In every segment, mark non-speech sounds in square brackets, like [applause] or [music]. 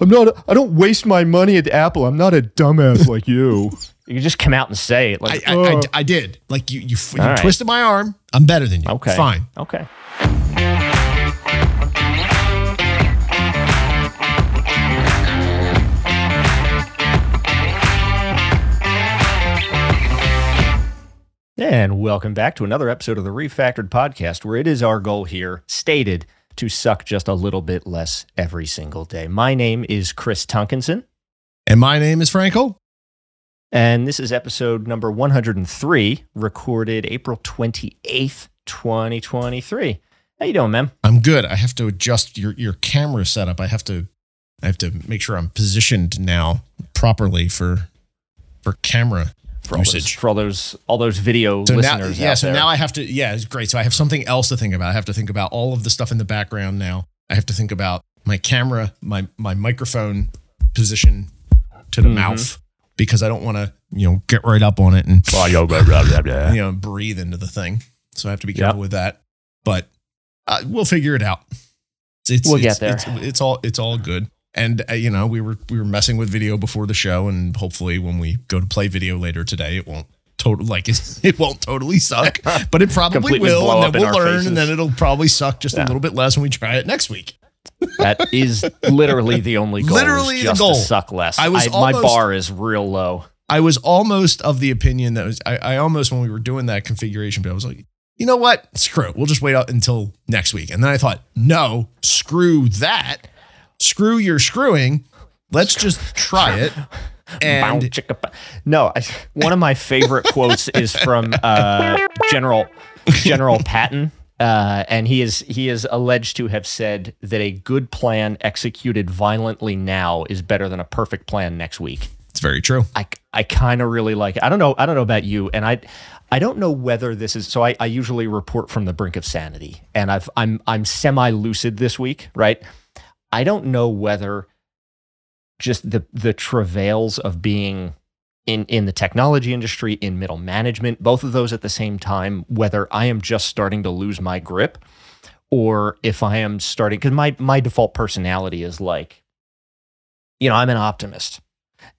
I'm not. I don't waste my money at Apple. I'm not a dumbass like you. [laughs] You can just come out and say it. I, Like, I, I, Oh. I did. Like you, you, you All right. twisted my arm. I'm better than you. okay, Fine. okay. And welcome back to another episode of the Refactored Podcast, where it is our goal here, stated, to suck just a little bit less every single day. My name is Chris Tonkinson, And my name is Frank Koehl. and this is episode number 103, recorded April 28th, 2023. How you doing, man? I'm good. I have to adjust your, your camera setup. I have to I have to make sure I'm positioned now properly for for camera For all, those, usage. for all those all those video So now, listeners yeah. out So there. now I have to. Yeah, it's great. So I have something else to think about. I have to think about all of the stuff in the background now. I have to think about my camera, my my microphone position to the Mhm. mouth because I don't want to you know get right up on it and you know breathe into the thing. So I have to be Yep. careful with that. But uh, we'll figure it out. It's, it's, We'll it's- get there. It's, it's all it's all good. And uh, you know we were we were messing with video before the show, and hopefully when we go to play video later today, it won't total like [laughs] it, it won't totally suck, [laughs] but it probably will, and then we'll learn, faces. and then it'll probably suck just Yeah. a little bit less when we try it next week. That is literally the only goal. Literally is the just goal. to suck less. I was my almost- bar is real low. I was almost of the opinion that was I, I almost when we were doing that configuration, but I was like, you know what? Screw it. We'll just wait out until next week. And then I thought, no, screw that. Screw your screwing. Let's just try it. [laughs] And no, I, one of my favorite quotes is from uh, General General Patton, uh, and he is he is alleged to have said that a good plan executed violently now is better than a perfect plan next week. it's very true. I, I kind of really like it. I don't know. I don't know about you. And I, I don't know whether this is, so I, I usually report from the brink of sanity and I've, I'm, I'm semi lucid this week, right? I don't know whether just the, the travails of being in, in the technology industry, in middle management, both of those at the same time, whether I am just starting to lose my grip or if I am starting, because my, my default personality is like, you know, I'm an optimist.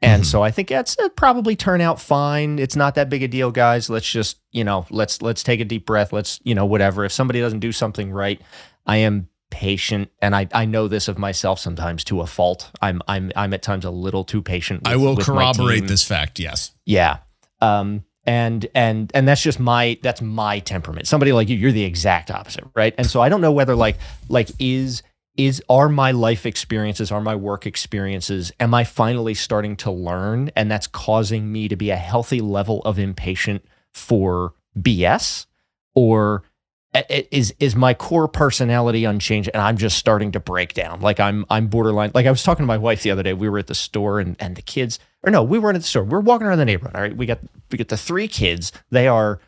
And Mhm. so I think that's it'll probably turn out fine. It's not that big a deal, guys. Let's just, you know, let's let's take a deep breath. Let's, you know, whatever. If somebody doesn't do something right, I am patient and I, I know this of myself sometimes to a fault. I'm I'm I'm at times a little too patient. I will with corroborate this fact. Yes. Yeah. Um, and and and that's just my that's my temperament. Somebody like you, you're the exact opposite, right? And so I don't know whether like like is is are my life experiences, are my work experiences, am I finally starting to learn, and that's causing me to be a healthy level of impatient for BS, or is is my core personality unchanged and I'm just starting to break down? Like I'm I'm borderline. Like I was talking to my wife the other day. We were at the store and and the kids, or no, we weren't at the store. We're walking around the neighborhood. All right, we got we got the three kids. They are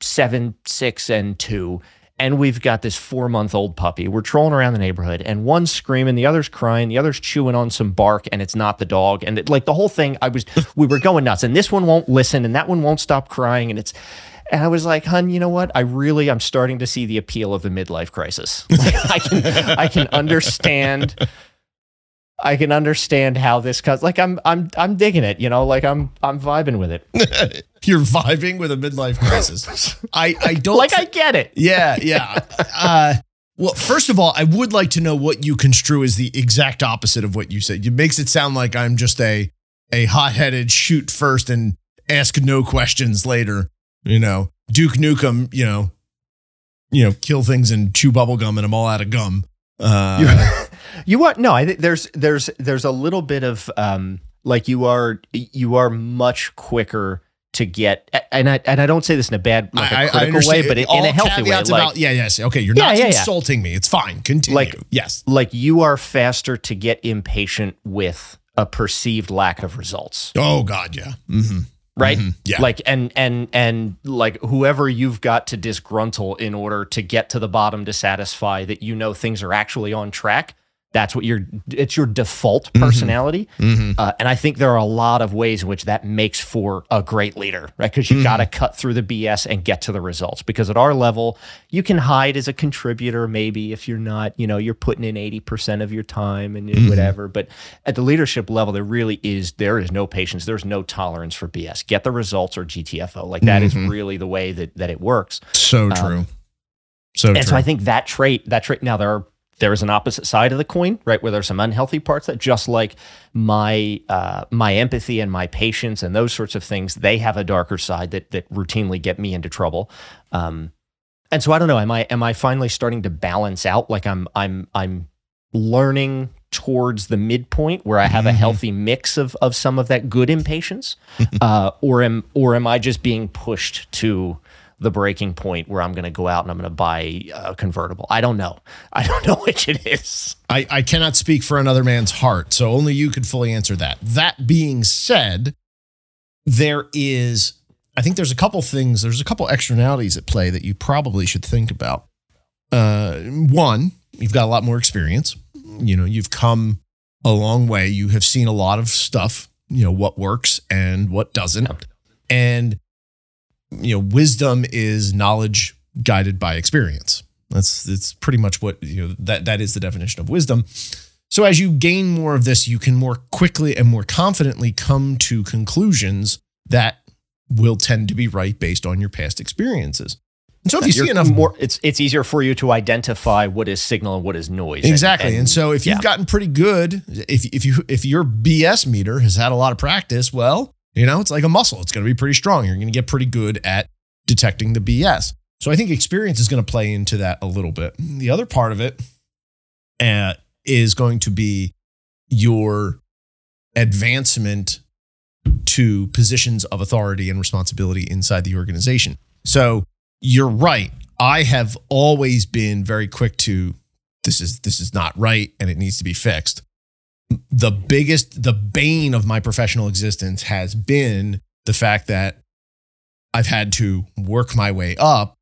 seven, six, and two. And we've got this four month old puppy. We're trolling around the neighborhood, and one's screaming, the other's crying, the other's chewing on some bark, and it's not the dog. And it, like the whole thing, I was, we were going nuts. And this one won't listen, and that one won't stop crying. And it's, and I was like, hun, you know what? I really, I'm starting to see the appeal of the midlife crisis. [laughs] Like, I can, I can understand. I can understand how this cuts. Like I'm, I'm, I'm digging it. You know, like I'm, I'm vibing with it. [laughs] You're vibing with a midlife crisis. I, I don't Like I get it. Yeah, yeah. Uh, well, first of all, I would like to know what you construe as the exact opposite of what you said. It makes it sound like I'm just a a hot-headed shoot first and ask no questions later. You know, Duke Nukem. You know, you know, kill things and chew bubble gum, and I'm all out of gum. Uh, You [laughs] are no. I think there's there's there's a little bit of um like you are you are much quicker to get and I and I don't say this in a bad like a I, I critical understand way, but in, in a healthy way. Like about yeah, yes, okay. You're Yeah, not yeah, yeah. insulting me. It's fine. Continue. Like- yes, like you are faster to get impatient with a perceived lack of results. oh God, yeah, hmm right Mhm. Yeah. like and and and like whoever you've got to disgruntle in order to get to the bottom to satisfy that you know things are actually on track That's what your it's your default Mhm. personality. Mm-hmm. Uh, and I think there are a lot of ways in which that makes for a great leader, right? Because you Mhm. got to cut through the BS and get to the results. Because at our level, you can hide as a contributor, maybe if you're not, you know, you're putting in 80% of your time and Mhm. whatever. But at the leadership level, there really is, there is no patience. There's no tolerance for BS. Get the results or GTFO. Like that is Mhm. really the way that, that it works. So Um, true. so And true. so I think that trait, that trait, now there are, there is an opposite side of the coin, right? Where there's some unhealthy parts that just like my uh, my empathy and my patience and those sorts of things, they have a darker side that that routinely get me into trouble. Um, and so I don't know, am I am I finally starting to balance out? Like I'm I'm I'm learning towards the midpoint where I have a [laughs] healthy mix of of some of that good impatience, [laughs] uh, or am or am I just being pushed to the breaking point where I'm going to go out and I'm going to buy a convertible? I don't know. I don't know [laughs] which it is. I, I cannot speak for another man's heart, so only you could fully answer that. That being said, there is, I think there's a couple things, there's a couple externalities at play that you probably should think about. Uh, one, you've got a lot more experience. You know, you've come a long way. You have seen a lot of stuff, you know, what works and what doesn't. And, you know, wisdom is knowledge guided by experience. That's that's pretty much what you know that that is the definition of wisdom. So as you gain more of this, you can more quickly and more confidently come to conclusions that will tend to be right based on your past experiences. And so if you see You're enough more, it's it's easier for you to identify what is signal and what is noise. And- Exactly. And, so if you've gotten pretty good, if if you if your BS meter has had a lot of practice, well, you know, it's like a muscle. It's going to be pretty strong. You're going to get pretty good at detecting the BS. So I think experience is going to play into that a little bit. The other part of it uh, is going to be your advancement to positions of authority and responsibility inside the organization. So you're right. I have always been very quick to this is this is not right and it needs to be fixed. The biggest the bane of my professional existence has been the fact that I've had to work my way up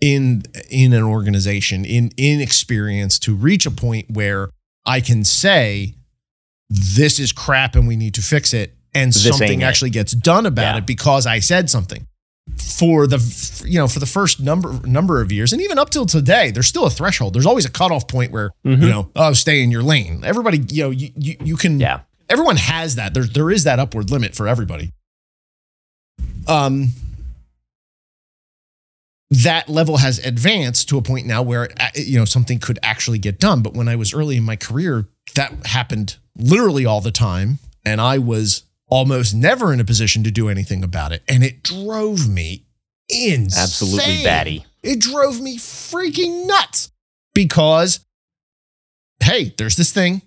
in in an organization in in experience to reach a point where I can say this is crap and we need to fix it and This something it. actually gets done about Yeah. it because I said something for the you know for the first number number of years and even up till today there's still a threshold. There's always a cutoff point where Mhm. you know oh stay in your lane. Everybody you know you you, you can yeah. everyone has that. There there is that upward limit for everybody. Um that level has advanced to a point now where uh, you know something could actually get done. But when i was early in my career that happened literally all the time and i was almost never in a position to do anything about it. And it drove me insane. Absolutely batty. it drove me freaking nuts because hey there's this thing.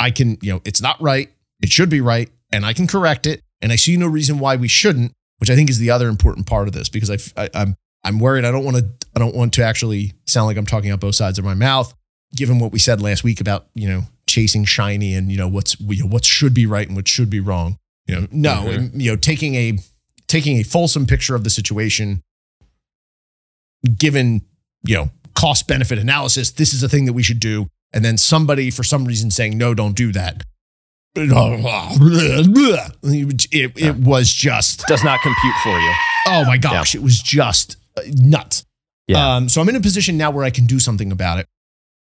I can you know it's not right. It should be right and i can correct it. And i see no reason why we shouldn't which i think is the other important part of this because I, I, i'm i'm worried. I don't want to i don't want to actually sound like i'm talking out both sides of my mouth given what we said last week about you know chasing shiny and you know what's you know, what should be right and what should be wrong you know no Mhm. you know taking a taking a fulsome picture of the situation given you know cost benefit analysis this is a thing that we should do and then somebody for some reason saying no don't do that it, it was just Does not compute for you. oh my gosh it was just uh, nuts Yeah. um, so i'm in a position now where i can do something about it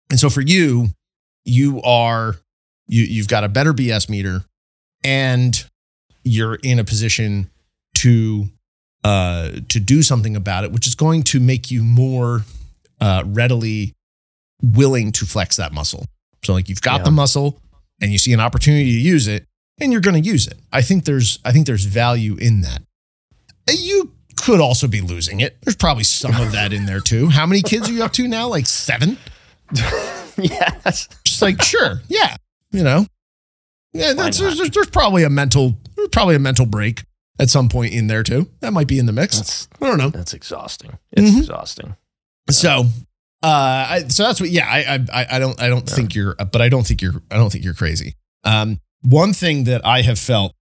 and so for you you are you you've got a better bs meter and you're in a position to uh to do something about it which is going to make you more uh readily willing to flex that muscle. So like you've got Yeah. the muscle and you see an opportunity to use it and you're going to use it. I think there's i think there's value in that. You could also be losing it. There's probably some of that in there too. How many kids are you up to now? Like seven? [laughs] Yeah. Like sure yeah you know yeah that's, not? there's, there's probably a mental there's probably a mental break at some point in there too that might be in the mix that's, i don't know that's exhausting. It's Mhm. exhausting. so uh I, so that's what yeah I I I don't I don't Yeah. think you're but I don't think you're I don't think you're crazy. Um one thing that I have felt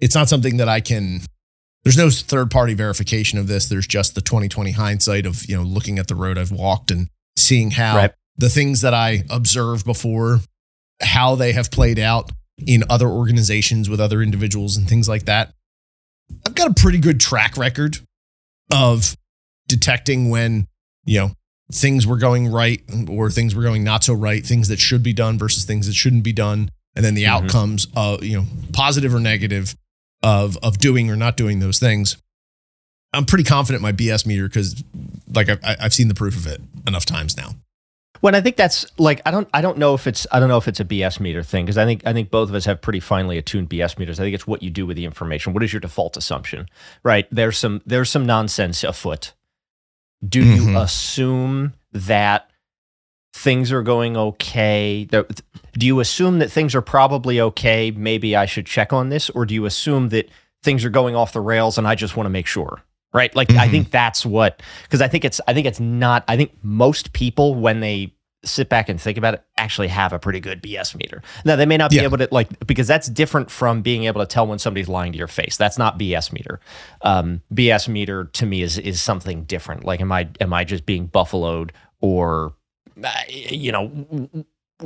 it's not something that I can there's no third party verification of this. There's just the 2020 hindsight of, you know, looking at the road I've walked and seeing how Right. The things that I observed before how they have played out in other organizations with other individuals and things like that. I've got a pretty good track record of detecting when, you know, things were going right or things were going not so right, things that should be done versus things that shouldn't be done, and then the Mhm. outcomes of, you know, positive or negative of of doing or not doing those things. I'm pretty confident in my BS meter because, like, I've, I've seen the proof of it enough times now. When I think that's like I don't I don't know if it's I don't know if it's a BS meter thing because I think I think both of us have pretty finely attuned BS meters. I think it's what you do with the information. What is your default assumption? Right? There's some there's some nonsense afoot. Do you Mhm. assume that things are going okay? Do you assume that things are probably okay? Maybe I should check on this, or do you assume that things are going off the rails and I just want to make sure? Right? Like I Mhm. think that's what because I think it's I think it's not I think most people when they sit back and think about it actually have a pretty good BS meter. Now they may not be Yeah. able to like because that's different from being able to tell when somebody's lying to your face. That's not BS meter. Um, BS meter to me is is something different. Like am I am I just being buffaloed or uh, you know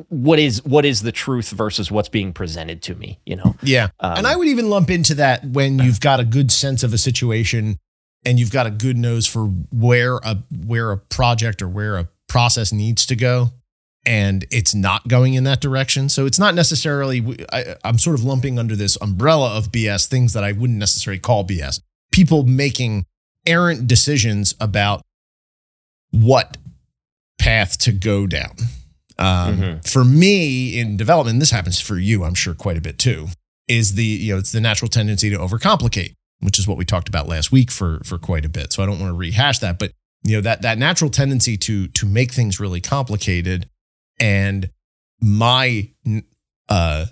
what is what is the truth versus what's being presented to me, you know? Yeah. Um, and I would even lump into that when you've got a good sense of a situation and you've got a good nose for where a where a project or where a process needs to go and it's not going in that direction. So it's not necessarily I, I'm sort of lumping under this umbrella of BS things that I wouldn't necessarily call BS. People making errant decisions about what path to go down. Um, Mhm. For me in development, this happens for you, I'm sure, quite a bit too. Is the you know it's the natural tendency to overcomplicate, which is what we talked about last week for for quite a bit. So I don't want to rehash that, but you know that that natural tendency to to make things really complicated, and my uh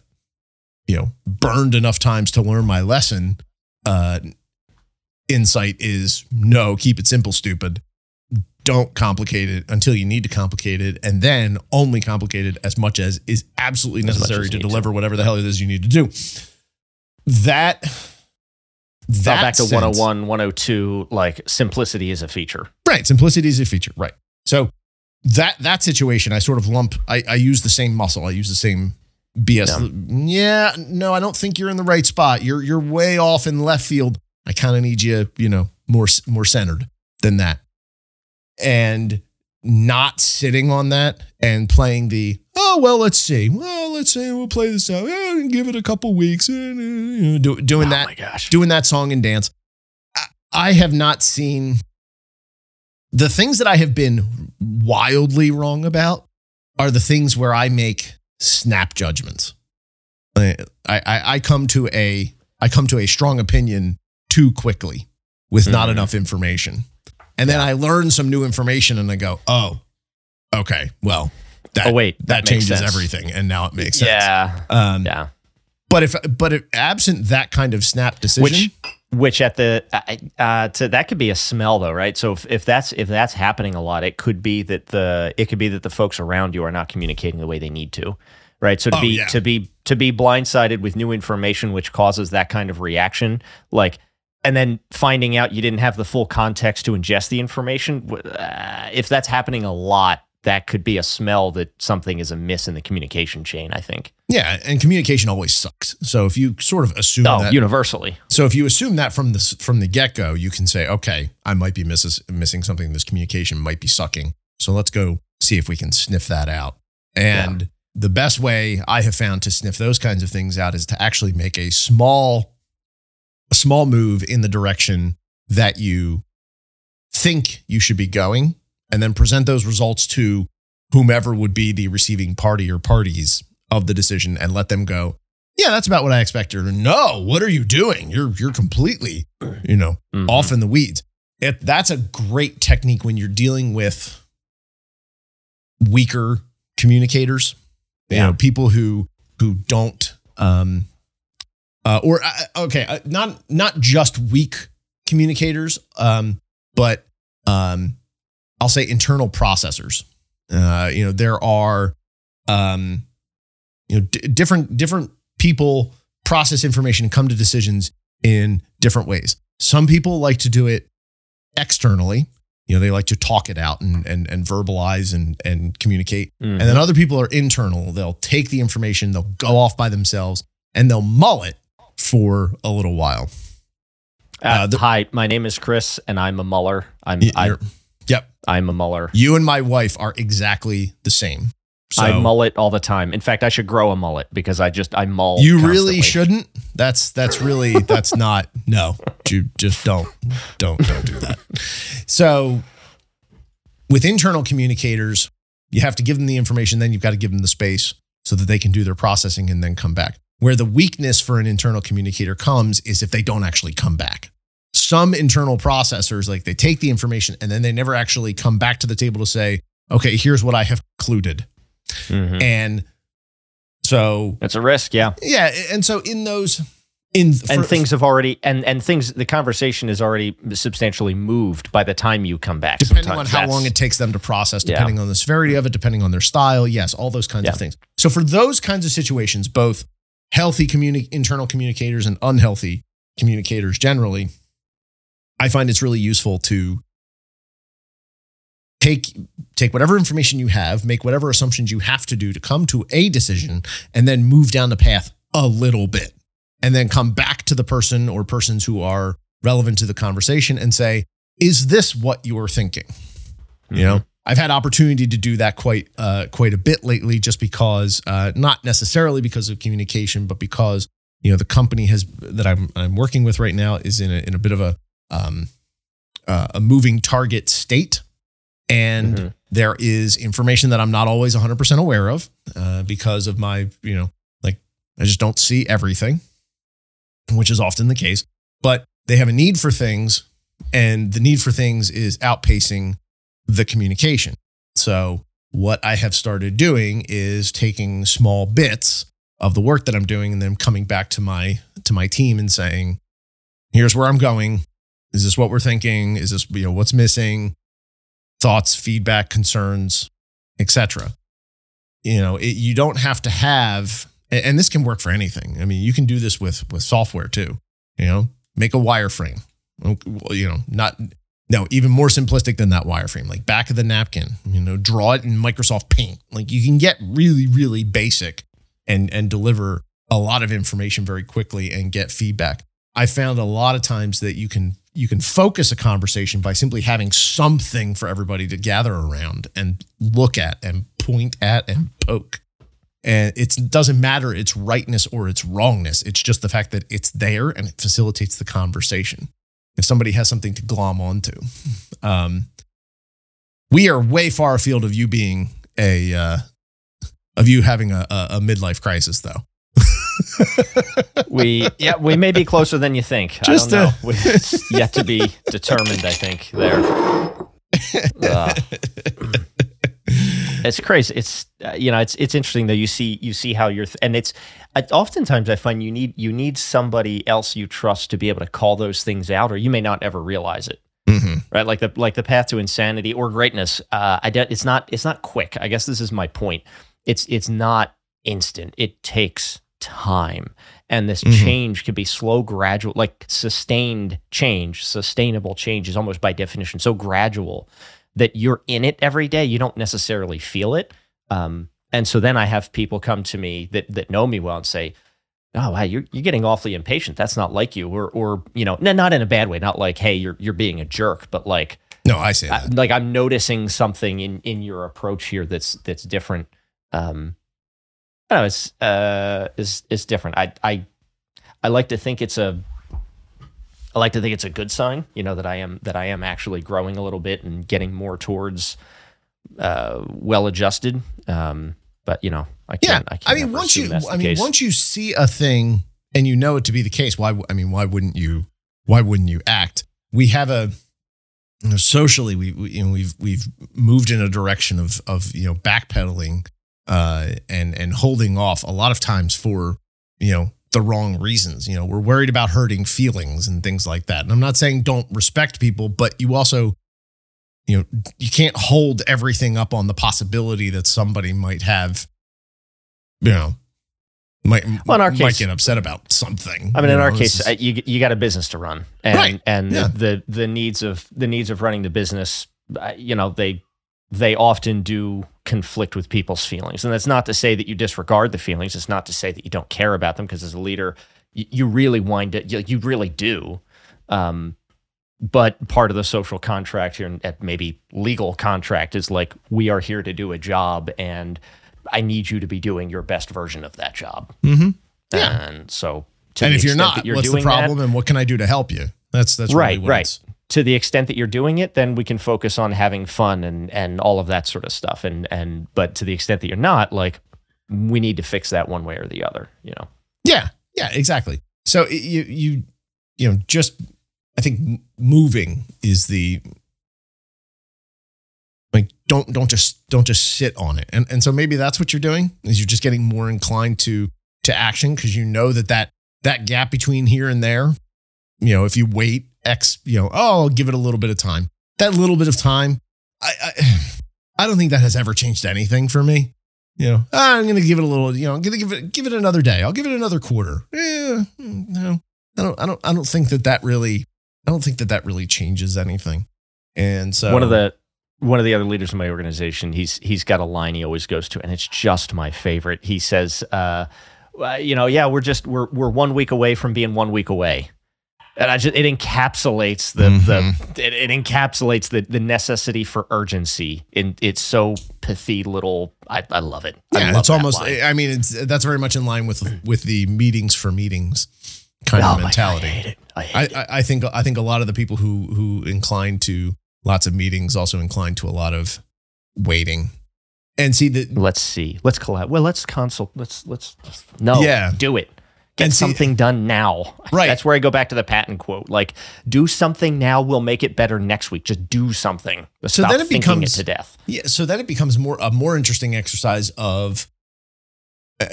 you know burned enough times to learn my lesson. Uh, insight is no, keep it simple, stupid don't complicate it until you need to complicate it, and then only complicate it as much as is absolutely necessary as to needs deliver whatever the hell it is you need to do. That Back to sense- 101, 102, like simplicity is a feature. right? Simplicity is a feature, right? So that that situation, I sort of lump. I, I use the same muscle. I use the same BS. Yeah, no, I don't think you're in the right spot. You're you're way off in left field. I kind of need you, you know, more more centered than that. And not sitting on that and playing the oh well let's see well let's say we'll play this out and give it a couple weeks you know, do, doing oh that doing that song and dance. I- I have not seen the things that I have been wildly wrong about are the things where I make snap judgments. I, I, I come to a I come to a strong opinion too quickly with not Mhm. enough information. And then I learn some new information and I go, oh, okay, well, that, oh wait, that, makes changes sense. everything. And now it makes sense. Yeah, Um, yeah. But if but if absent that kind of snap decision, Which, which at the uh, uh, to that could be a smell though, right? So if, if that's if that's happening a lot, it could be that the it could be that the folks around you are not communicating the way they need to, right? So to Oh, be yeah. to be to be blindsided with new information, which causes that kind of reaction, like. And then finding out you didn't have the full context to ingest the information uh, if that's happening a lot, that could be a smell that something is amiss in the communication chain. I think. Yeah, and communication always sucks. So if you sort of assume Oh, that, universally. so if you assume that from the from the get go, you can say, okay, I might be misses, missing something. This communication might be sucking. So let's go see if we can sniff that out. And the best way I have found to sniff those kinds of things out is to actually make a small, a small move in the direction that you think you should be going, and then present those results to whomever would be the receiving party or parties of the decision and let them go, yeah, that's about what I expected. Or no, what are you doing? You're you're completely, you know, Mhm. off in the weeds. It, that's a great technique when you're dealing with weaker communicators. You know, people who who don't um uh, or uh, okay, uh, not not just weak communicators, um, but um, I'll say internal processors. Uh, you know, there are um, you know d- different different people process information and come to decisions in different ways. Some people like to do it externally. you know they like to talk it out and and, and verbalize and and communicate Mhm. and then other people are internal they'll take the information they'll go off by themselves and they'll mull it for a little while Uh, the- hi, my name is Chris, and I'm a Muller. I'm I, yep I'm a Muller. you and my wife are exactly the same so I mullet all the time. In fact, I should grow a mullet because I just I mull. you really shouldn't that's that's really that's not no you just don't don't don't do that so with internal communicators you have to give them the information then you've got to give them the space so that they can do their processing and then come back where the weakness for an internal communicator comes is if they don't actually come back some internal processors like they take the information and then they never actually come back to the table to say okay here's what i have concluded Mhm. and so that's a risk, yeah. yeah, and so in those in and things have already and and things the conversation is already substantially moved by the time you come back. depending on how long it takes them to process, Yeah. depending on the severity of it, depending on their style, yes, all those kinds Yeah. of things. So for those kinds of situations, both healthy communi- internal communicators and unhealthy communicators generally, I find it's really useful to take take whatever information you have, make whatever assumptions you have to do to come to a decision, and then move down the path a little bit, and then come back to the person or persons who are relevant to the conversation and say, "Is this what you're thinking?" You know, I've had opportunity to do that quite uh, quite a bit lately, just because uh, not necessarily because of communication, but because you know the company has that I'm I'm working with right now is in a in a bit of a um, uh, a moving target state, and Mhm. there is information that I'm not always 100 percent aware of uh, because of my you know like I just don't see everything, which is often the case. But they have a need for things, and the need for things is outpacing the communication. So, what I have started doing is taking small bits of the work that I'm doing and then coming back to my to my team and saying, "Here's where I'm going. Is this what we're thinking? Is this you know what's missing? Thoughts, feedback, concerns, etc." You know, it, you don't have to have, and this can work for anything. I mean, you can do this with with software too. You know, make a wireframe. You know, not no, even more simplistic than that wireframe, like back of the napkin, you know, draw it in Microsoft Paint. Like you can get really, really basic and and deliver a lot of information very quickly and get feedback. I found a lot of times that you can you can focus a conversation by simply having something for everybody to gather around and look at and point at and poke. And it doesn't matter its rightness or its wrongness. It's just the fact that it's there and it facilitates the conversation if somebody has something to glom onto. [laughs] Um, we are way far afield of you being a uh, of you having a, a, a midlife crisis, though. [laughs] we yeah we may be closer than you think. Just, I don't uh, know. We- it's yet to be determined. I think there. [laughs] Uh, it's crazy. It's uh, you know it's it's interesting though. You see you see how you're th- and it's I, oftentimes I find you need you need somebody else you trust to be able to call those things out, or you may not ever realize it. Mhm. Right, like the like the path to insanity or greatness. Uh, I don't, it's not it's not quick. I guess this is my point. It's it's not instant. It takes time, and this Mhm. change can be slow, gradual, like sustained change. Sustainable change is almost by definition so gradual that you're in it every day. You don't necessarily feel it. Um, and so then I have people come to me that that know me well and say, "Oh, wow, you're you're getting awfully impatient. That's not like you." Or or you know, n- not in a bad way. Not like, "Hey, you're you're being a jerk," but like No, I say I- like I'm noticing something in in your approach here that's that's different. Um, I don't know. It's uh, is is different. I I I like to think it's a. I like to think it's a good sign, you know, that I am that I am actually growing a little bit and getting more towards uh, well adjusted. Um, but you know, I yeah, can't. I, can't I mean, once you, I mean, case. once you see a thing and you know it to be the case, why? I mean, why wouldn't you? Why wouldn't you act? We have a you know, socially, we, we you know we've we've moved in a direction of of you know backpedaling uh, and and holding off a lot of times for you know the wrong reasons. You know, we're worried about hurting feelings and things like that. And I'm not saying don't respect people, but you also you know you can't hold everything up on the possibility that somebody might have you know might Well, in our might case- get upset about something. I mean, in our case, is- you you got a business to run, and Right, and yeah. the the needs of the needs of running the business you know they they often do conflict with people's feelings and that's not to say that you disregard the feelings it's not to say that you don't care about them because as a leader you, you really wind it you, you really do um, but part of the social contract here and maybe legal contract is like we are here to do a job and i need you to be doing your best version of that job Mm-hmm. yeah. and so to And if you're not, you're what's the doing that- problem, and what can I do to help you? That's that's Right, really what right. To the extent that you're doing it, then we can focus on having fun and and all of that sort of stuff. And and but to the extent that you're not, like, we need to fix that one way or the other. You know. Yeah, yeah, exactly. So you you you know just I think moving is the like don't don't just don't just sit on it. And and so maybe that's what you're doing is you're just getting more inclined to to action because you know that that that gap between here and there, you know, if you wait X, you know, oh, I'll give it a little bit of time. That little bit of time, I I, [sighs] I don't think that has ever changed anything for me. You know, "Ah, I'm gonna give it a little. You know, I'm gonna give it give it another day. I'll give it another quarter. Yeah, no, I don't. I don't. I don't think that that really. I don't think that that really changes anything. And so one of the one of the other leaders in my organization, he's he's got a line he always goes to, and it's just my favorite. He says, uh, "You know, yeah, we're just we're we're one week away from being one week away." And I just it encapsulates the the mm-hmm. it, it encapsulates the the necessity for urgency. And it's so pithy little. I, I love it. I yeah, love it's almost. line. I mean, it's that's very much in line with with the meetings for meetings kind Oh of my God, mentality. I hate it. I I, it. I, I think I think a lot of the people who who incline to lots of meetings also incline to a lot of waiting. And see the Let's see. Let's collab. Well, let's consult. Let's let's no. Yeah. do it. Get And see- something done now. Right. That's where I go back to the Patton quote. Like, do something now. We'll make it better next week. Just do something. So then it becomes- it to death. Yeah, so then it becomes more a more interesting exercise of uh,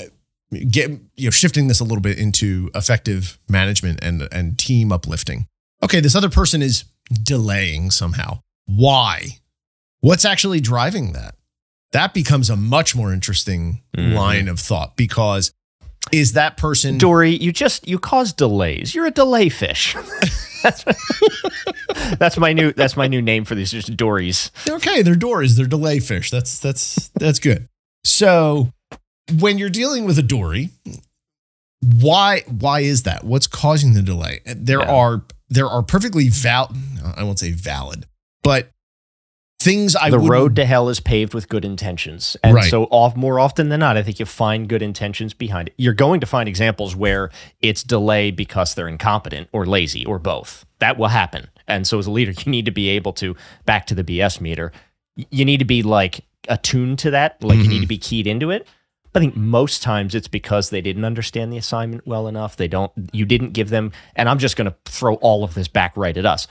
get you know shifting this a little bit into effective management and and team uplifting. Okay, this other person is delaying somehow. Why? What's actually driving that? That becomes a much more interesting Mhm. line of thought because is that person Dory, you just you cause delays. You're a delay fish. [laughs] that's, [laughs] that's my new that's my new name for these. Just Dories. okay, they're dories, they're delay fish. That's that's that's good. So when you're dealing with a dory, why why is that? What's causing the delay? There Yeah. are there are perfectly val I won't say valid, but things I the road to hell is paved with good intentions. And Right. so off, more often than not i think you find good intentions behind it. You're going to find examples where it's delay because they're incompetent or lazy or both. That will happen. And so as a leader [laughs] you need to be able to back to the bs meter you need to be like attuned to that. Like you need to mm-hmm. be keyed into it. I think most times it's because they didn't understand the assignment well enough. They don't, you didn't give them, and I'm just going to throw all of this back right at us.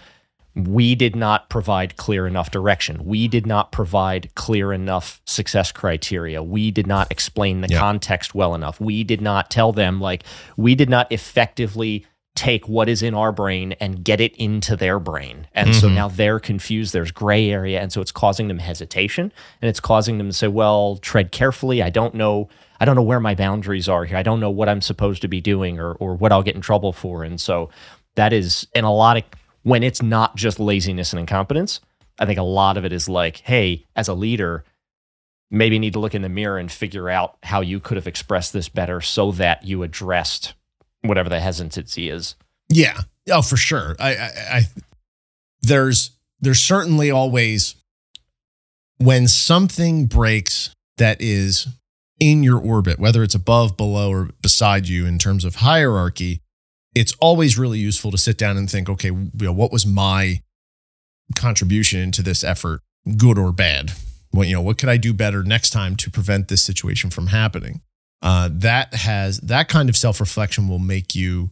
We did not provide clear enough direction. We did not provide clear enough success criteria. We did not explain the Yeah. context well enough. We did not tell them, like, we did not effectively take what is in our brain and get it into their brain. And so Mhm. now they're confused. There's gray area. And so it's causing them hesitation and it's causing them to say, well, tread carefully. I don't know. I don't know where my boundaries are here. I don't know what I'm supposed to be doing or, or what I'll get in trouble for. And so that is, in a lot of, when it's not just laziness and incompetence, I think a lot of it is like, hey, as a leader, maybe need to look in the mirror and figure out how you could have expressed this better so that you addressed whatever the hesitancy is. Yeah. Oh, for sure. I, I, I there's there's certainly always when something breaks that is in your orbit, whether it's above, below, or beside you in terms of hierarchy, it's always really useful to sit down and think, okay, you know, what was my contribution into this effort, good or bad? What you know, what could I do better next time to prevent this situation from happening? Uh, that has that kind of self reflection will make you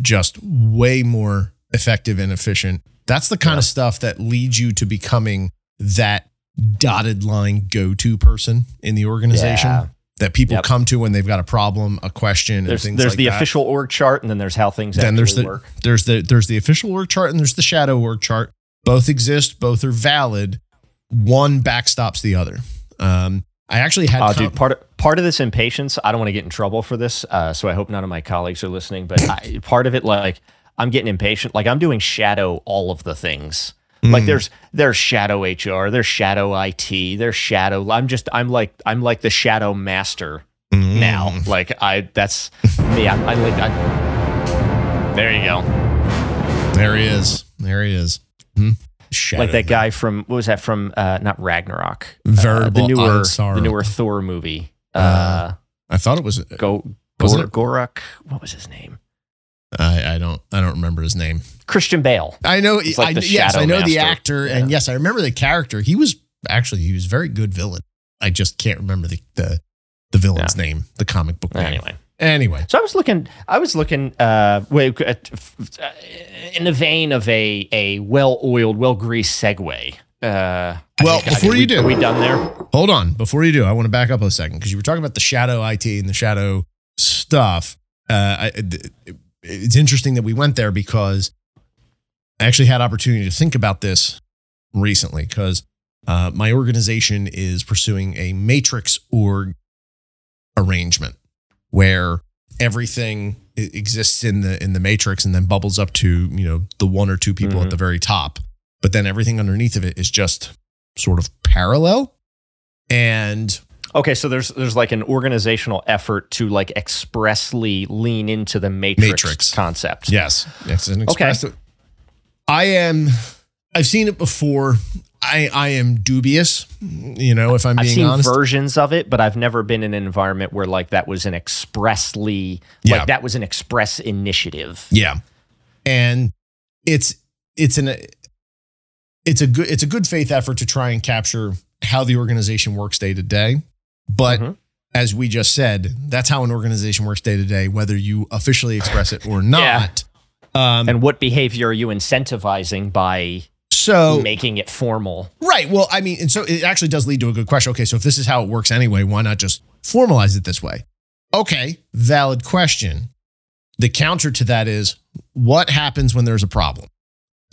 just way more effective and efficient. That's the kind Yeah. of stuff that leads you to becoming that dotted line go to person in the organization Yeah. That people Yep. come to when they've got a problem, a question, and There's, things there's like the that. official org chart, and then there's how things Then actually there's the work. there's the there's the official org chart and there's the shadow org chart. Both exist, both are valid. One backstops the other. Um, I actually had Oh, com- dude, part of, part of this impatience, I don't want to get in trouble for this, uh, so I hope none of my colleagues are listening. But I, part of it, like, I'm getting impatient. Like, I'm doing shadow all of the things. Like Mm. there's there's shadow HR, there's shadow IT, there's shadow. I'm just I'm like I'm like the shadow master Mm. now. Like I that's me. I, like I, there you go. There he is. There he is. Hmm. Shadow like that guy from what was that from? Uh, not Ragnarok. Uh, the newer the newer Thor movie. Uh, Uh, I thought it was. Go Gor- it- Goruk. What was his name? I, I don't. I don't remember his name. Christian Bale. I know. Like I, the yes, I know the Master. actor, and yes, I remember the character. He was actually he was a very good villain. I just can't remember the the, the villain's name, the comic book name. Anyway, Anyway, so I was looking. I was looking. Uh, uh, in the vein of a a well oiled, well greased segue. Uh, Well, think- before think you we- do- are we done there? hold on. Before you do, I want to back up a second because you were talking about the shadow IT and the shadow stuff. Uh, I, it's interesting that we went there because I actually had opportunity to think about this recently because uh, my organization is pursuing a matrix org arrangement where everything exists in the in the matrix and then bubbles up to you know the one or two people at Mhm. the very top but then everything underneath of it is just sort of parallel and Okay, so there's there's like an organizational effort to like expressly lean into the matrix, Matrix. concept. yes it's an Okay. express i am i've seen it before i i am dubious you know if i'm I've being seen honest versions of it, but I've never been in an environment where like that was an expressly Yeah. like that was an express initiative. Yeah. And it's it's an it's a good it's a good faith effort to try and capture how the organization works day to day. But Mhm. as we just said, that's how an organization works day to day, whether you officially express it or not. Um, And what behavior are you incentivizing by so making it formal? Right. Well, I mean, and so it actually does lead to a good question. Okay, so if this is how it works anyway, why not just formalize it this way? Okay, valid question. The counter to that is what happens when there's a problem?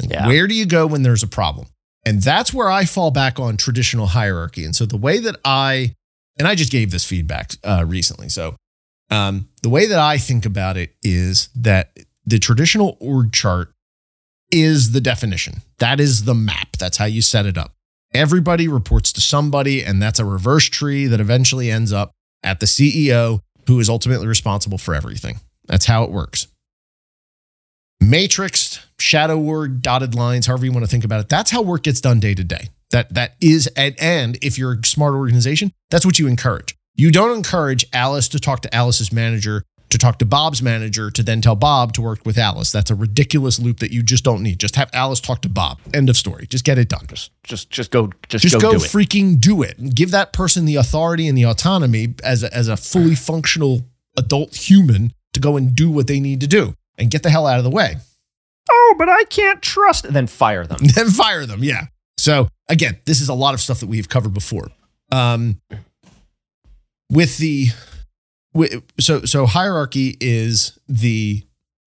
Yeah. Where do you go when there's a problem? And that's where I fall back on traditional hierarchy. And so the way that I, and I just gave this feedback uh, recently. So um, the way that I think about it is that the traditional org chart is the definition. That is the map. That's how you set it up. Everybody reports to somebody, and that's a reverse tree that eventually ends up at the CEO, who is ultimately responsible for everything. That's how it works. Matrixed, shadow word, dotted lines, however you want to think about it. That's how work gets done day to day. That that is and, and if you're a smart organization, that's what you encourage. You don't encourage Alice to talk to Alice's manager, to talk to Bob's manager, to then tell Bob to work with Alice. That's a ridiculous loop that you just don't need. Just have Alice talk to Bob. End of story. Just get it done. Just just just go just, Just go, go, do it. freaking do it. And give that person the authority and the autonomy as a, as a fully [sighs] functional adult human to go and do what they need to do and get the hell out of the way. Oh, but I can't trust. And then fire them. [laughs] then fire them. Yeah. So again, this is a lot of stuff that we've covered before. Um, with the wi- so so hierarchy is the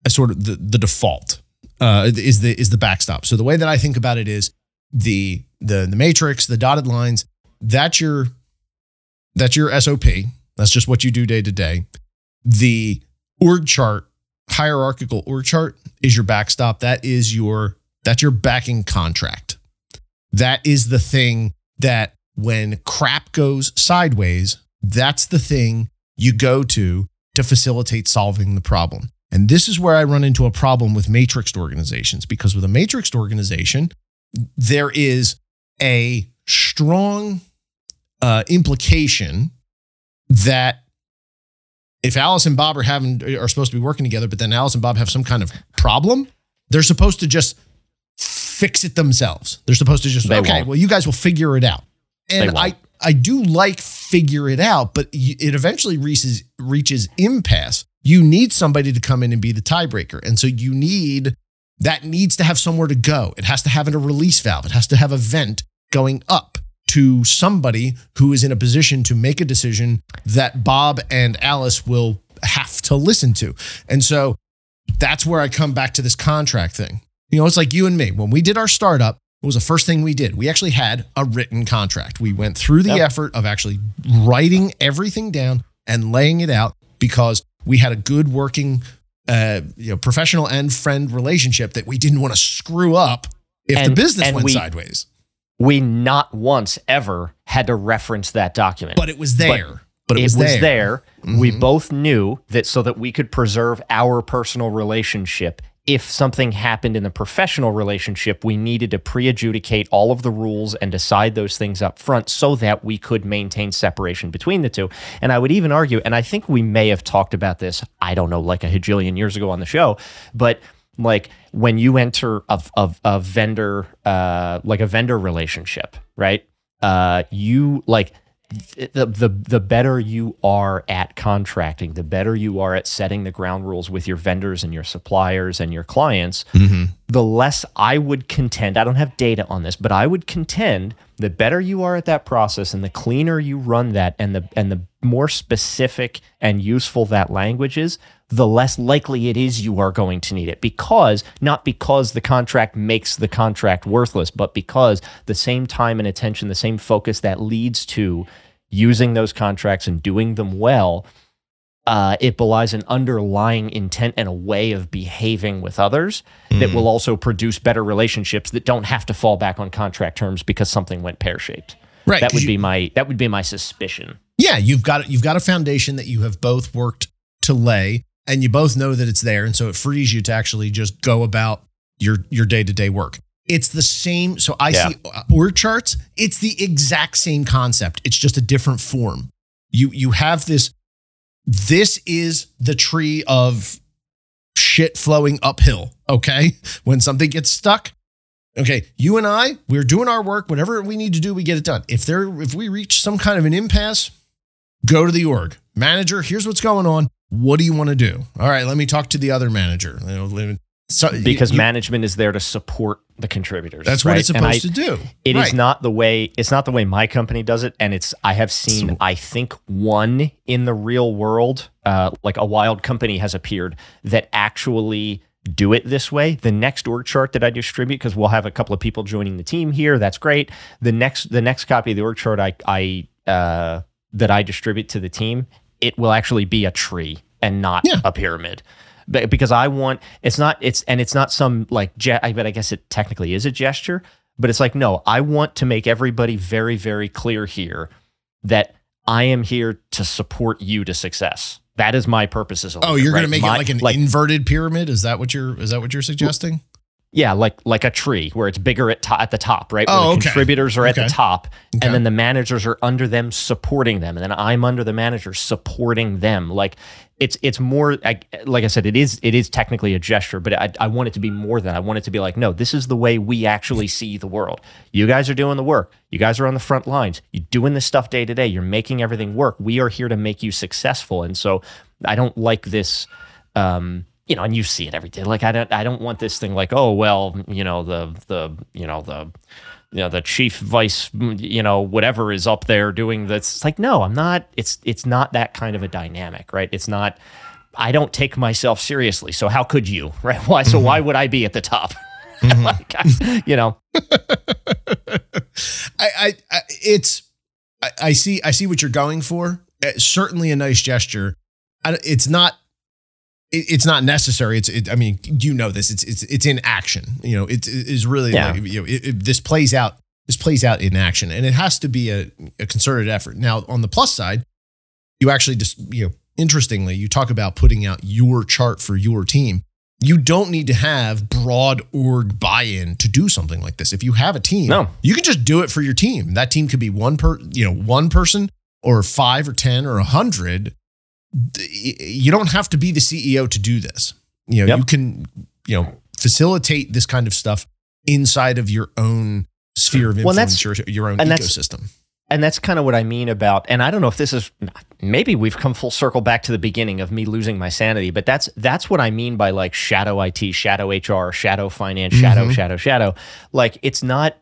sort of the the default uh, is the is the backstop. So the way that I think about it is the the the matrix, the dotted lines. That's your that's your SOP. That's just what you do day to day. The org chart, hierarchical org chart, is your backstop. That is your that's your backing contract. That is the thing that when crap goes sideways, that's the thing you go to to facilitate solving the problem. And this is where I run into a problem with matrixed organizations because with a matrixed organization, there is a strong uh, implication that if Alice and Bob are having are supposed to be working together, but then Alice and Bob have some kind of problem, they're supposed to just fix it themselves. They're supposed to just They okay, won't. well, you guys will figure it out. And I. I do like figure it out, but it eventually reaches reaches impasse. You need somebody to come in and be the tiebreaker, and so you need that needs to have somewhere to go. It has to have a release valve. It has to have a vent going up to somebody who is in a position to make a decision that Bob and Alice will have to listen to. And so that's where I come back to this contract thing. You know, it's like you and me. When we did our startup, it was the first thing we did. We actually had a written contract. We went through the Yep. effort of actually writing everything down and laying it out because we had a good working uh, you know, professional and friend relationship that we didn't want to screw up if the business went we- sideways. we not once ever had to reference that document. But it was there. But, it, was, there. there. We Mhm. both knew that so that we could preserve our personal relationship. If something happened in the professional relationship, we needed to pre adjudicate all of the rules and decide those things up front so that we could maintain separation between the two. And I would even argue, and I think we may have talked about this, I don't know, like a hajillion years ago on the show, but like when you enter a, a, a vendor, uh, like a vendor relationship, right? Uh, you like the, the the better you are at contracting, the better you are at setting the ground rules with your vendors and your suppliers and your clients, mm-hmm. the less I would contend. I don't have data on this, but I would contend the better you are at that process and the cleaner you run that and the and the more specific and useful that language is, the less likely it is you are going to need it because not because the contract makes the contract worthless, but because the same time and attention, the same focus that leads to using those contracts and doing them well, uh, it belies an underlying intent and a way of behaving with others that will also produce better relationships that don't have to fall back on contract terms because something went pear shaped. Right. That would you- be my that would be my suspicion. Yeah, you've got you've got a foundation that you have both worked to lay, and you both know that it's there, and so it frees you to actually just go about your your day to day work. It's the same. So I Yeah. see uh, org charts. It's the exact same concept. It's just a different form. You you have this. This is the tree of shit flowing uphill. Okay, [laughs] when something gets stuck, Okay, you and I, we're doing our work. Whatever we need to do, we get it done. If there, if we reach some kind of an impasse, go to the org manager. Here's what's going on. What do you want to do? All right, let me talk to the other manager. You know, let me- so- Because you- management is there to support the contributors. that's what it's And I- supposed to do. It is Right. not the way it's not the way my company does it, and it's I have seen So- I think one in the real world, uh, like a wild company has appeared that actually do it this way. The next org chart that I distribute, because we'll have a couple of people joining the team here, that's great. The next the next copy of the org chart I I uh, that I distribute to the team, it will actually be a tree and not Yeah. a pyramid. But because I want it's not it's and it's not some like ge- I but I guess it technically is a gesture, but it's like no, I want to make everybody very very clear here that I am here to support you to success. That is my purpose as a Oh, you're going right? to make My- it like an inverted pyramid? Is that what you're? Is that what you're suggesting? Yeah, like like a tree where it's bigger at to- at the top, right? Where Oh, the okay. contributors are at the top, Okay. and then the managers are under them supporting them, and then I'm under the managers supporting them. Like it's it's more I, like I said, it is it is technically a gesture, but I, I want it to be more than I want it to be like, no, this is the way we actually see the world. You guys are doing the work. You guys are on the front lines. You're doing this stuff day to day. You're making everything work. We are here to make you successful, and so I don't like this. Um, you know, and you see it every day. Like I don't, I don't want this thing like, oh well, you know, the the you know the you know the chief vice, you know, whatever is up there doing this. It's like, no, I'm not. It's it's not that kind of a dynamic, right? It's not. I don't take myself seriously. So how could you, [laughs] right? Why? So why would I be at the top? [laughs] like, I- you know, [laughs] I, I, I it's I, I see I see what you're going for. Uh, certainly a nice gesture. I, it's not it, it's not necessary. It's it, I mean you know this. It's it's it's in action. You know it is really Yeah. like, you know it, this plays out this plays out in action, and it has to be a, a concerted effort. Now on the plus side, you actually just you know interestingly you talk about putting out your chart for your team. You don't need to have broad org buy-in to do something like this. If you have a team, No. you can just do it for your team. That team could be one per, you know, one person or five or 10 or a hundred. You don't have to be the CEO to do this. You know, Yep. you can, you know, facilitate this kind of stuff inside of your own sphere of Well, influence, that's- your, your own and ecosystem. and that's kind of what I mean about. And I don't know if this is maybe we've come full circle back to the beginning of me losing my sanity, but that's that's what I mean by like shadow IT, shadow HR, shadow finance, shadow, Mhm. shadow, shadow. Like it's not.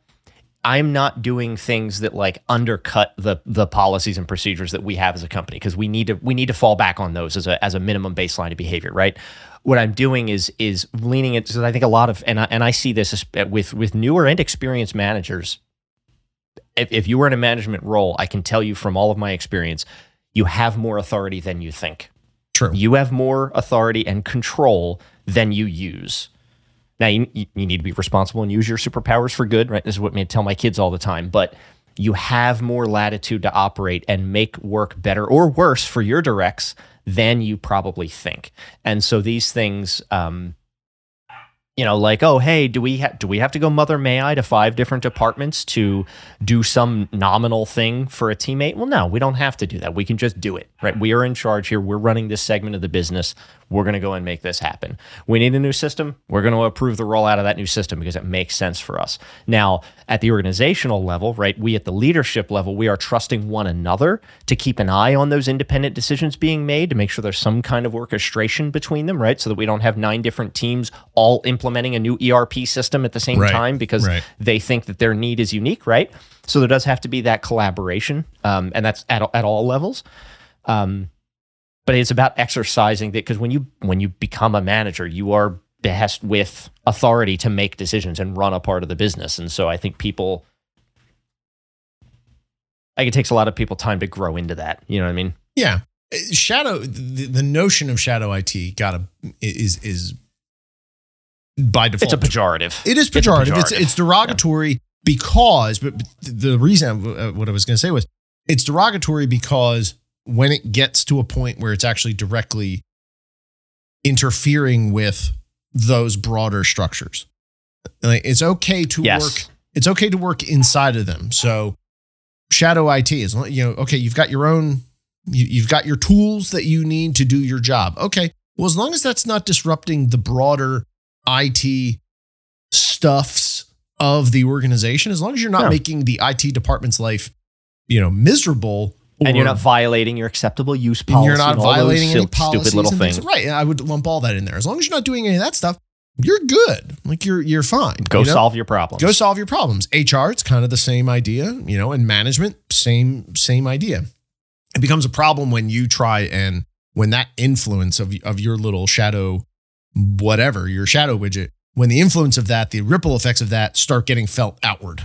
I'm not doing things that like undercut the the policies and procedures that we have as a company because we need to we need to fall back on those as a as a minimum baseline of behavior, right? What I'm doing is is leaning it. So I think a lot of and I, and I see this uh, with with newer and experienced managers if, if you were in a management role, I can tell you from all of my experience, you have more authority than you think. True. You have more authority and control than you use. Now you, you need to be responsible and use your superpowers for good, right? This is what I tell my kids all the time. But you have more latitude to operate and make work better or worse for your directs than you probably think. And so these things, um, you know, like, oh, hey, do we ha- do we have to go mother may I to five different departments to do some nominal thing for a teammate? Well, no, we don't have to do that. We can just do it, right? We are in charge here. We're running this segment of the business. We're going to go and make this happen. We need a new system. We're going to approve the rollout of that new system because it makes sense for us. Now, at the organizational level, right, we at the leadership level, we are trusting one another to keep an eye on those independent decisions being made to make sure there's some kind of orchestration between them, right? So that we don't have nine different teams all implementing a new ERP system at the same Right, time because right. they think that their need is unique, right? So there does have to be that collaboration, um, and that's at, at all levels. Um, but it's about exercising that because when you when you become a manager, you are behest with authority to make decisions and run a part of the business. And so I think people, like it takes a lot of people time to grow into that. You know what I mean? Yeah. Shadow the, the notion of shadow IT got a is is by default It's a pejorative. It is pejorative. It's pejorative. it's, derogatory because, but, but the reason uh, what I was going to say was it's derogatory because when it gets to a point where it's actually directly interfering with those broader structures, like it's okay to Yes. work. It's okay to work inside of them. So shadow IT is you know okay. You've got your own. You, you've got your tools that you need to do your job. Okay. Well, as long as that's not disrupting the broader IT stuffs of the organization, as long as you're not No. making the IT department's life, you know, miserable, and you're not violating your acceptable use and policy. you're not and violating any policies stupid little and things. things. right? I would lump all that in there. As long as you're not doing any of that stuff, you're good. Like you're you're fine. Go you know? solve your problems. Go solve your problems. HR, it's kind of the same idea, you know, and management, same same idea. It becomes a problem when you try and when that influence of of your little shadow whatever, your shadow widget, when the influence of that, the ripple effects of that start getting felt outward.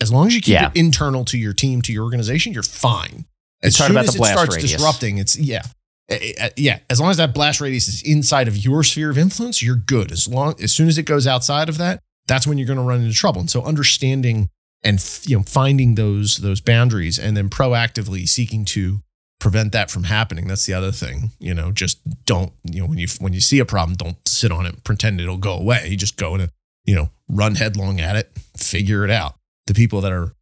As long as you keep Yeah. it internal to your team, to your organization, you're fine. As soon about as it starts radius. disrupting, it's yeah. Uh, uh, yeah, as long as that blast radius is inside of your sphere of influence, you're good. As long as soon as it goes outside of that, that's when you're going to run into trouble. And so understanding and you know finding those those boundaries and then proactively seeking to prevent that from happening. That's the other thing. You know, just don't you know when you when you see a problem, don't sit on it pretend it'll go away. You just go and you know run headlong at it, figure it out. The people that are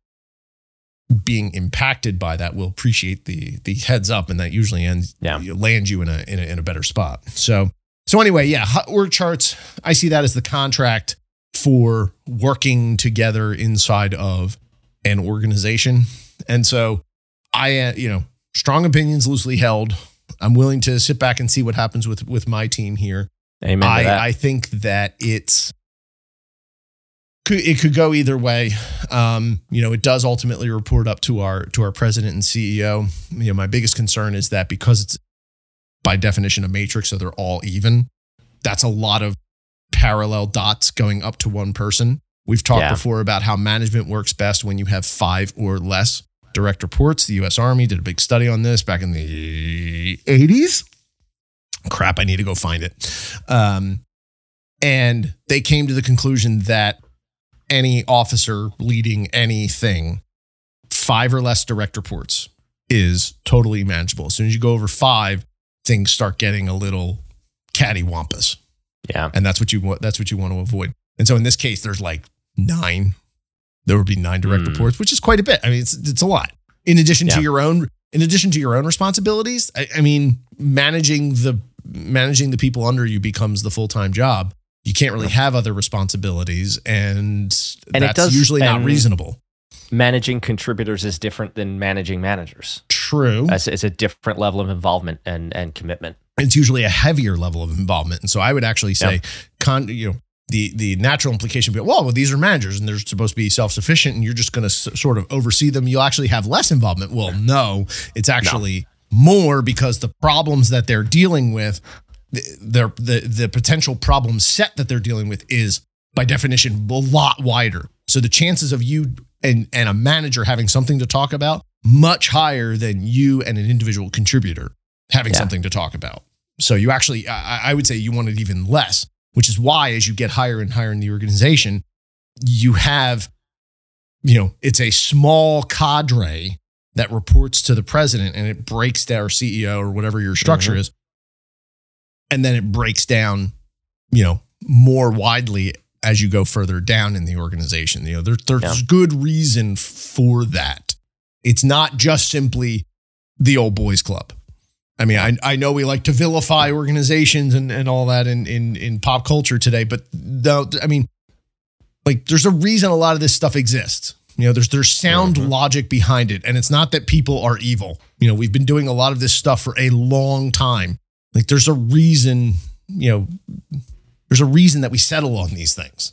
being impacted by that will appreciate the the heads up, and that usually ends Yeah. you land you in a, in a in a better spot. So so anyway, yeah, hot org charts. I see that as the contract for working together inside of an organization, and so I uh, you know strong opinions loosely held. I'm willing to sit back and see what happens with with my team here. Amen. I, I think that it's could it could go either way. Um, you know, it does ultimately report up to our to our president and CEO. You know, my biggest concern is that because it's by definition a matrix, so they're all even. That's a lot of parallel dots going up to one person. We've talked Yeah. before about how management works best when you have five or less direct reports. The U.S. Army did a big study on this back in the 80s. Crap, I need to go find it. Um, and they came to the conclusion that any officer leading anything, five or less direct reports, is totally manageable. As soon as you go over five, things start getting a little cattywampus yeah. and that's what you want. That's what you want to avoid. And so in this case, there's like nine. There would be nine direct Hmm. reports, which is quite a bit. I mean, it's it's a lot. In addition Yeah. to your own, in addition to your own responsibilities, I, I mean, managing the managing the people under you becomes the full time job. You can't really have other responsibilities, and, And that's does- usually not and- reasonable. Managing contributors is different than managing managers. True. It's, it's a different level of involvement and, and commitment. it's usually a heavier level of involvement. And so I would actually say, con, you know, the the natural implication would be, well, well, these are managers and they're supposed to be self sufficient, and you're just going to s- sort of oversee them. You'll actually have less involvement. Well, no, it's actually more because the problems that they're dealing with, their the the potential problem set that they're dealing with is by definition a lot wider. So the chances of you and and a manager having something to talk about much higher than you and an individual contributor having Yeah. something to talk about. So you actually, I, I would say you want it even less which is why as you get higher and higher in the organization, you have, you know, it's a small cadre that reports to the president and it breaks down our CEO or whatever your structure Mhm. is. And then it breaks down, you know, more widely as you go further down in the organization. You know, there, there's Yeah. good reason for that. It's not just simply the old boys club. I mean, I, I know we like to vilify organizations and, and all that in, in, in pop culture today, but no, I mean, like there's a reason a lot of this stuff exists. You know, there's there's sound Mhm. logic behind it, and it's not that people are evil. You know, we've been doing a lot of this stuff for a long time. Like there's a reason, you know, there's a reason that we settle on these things.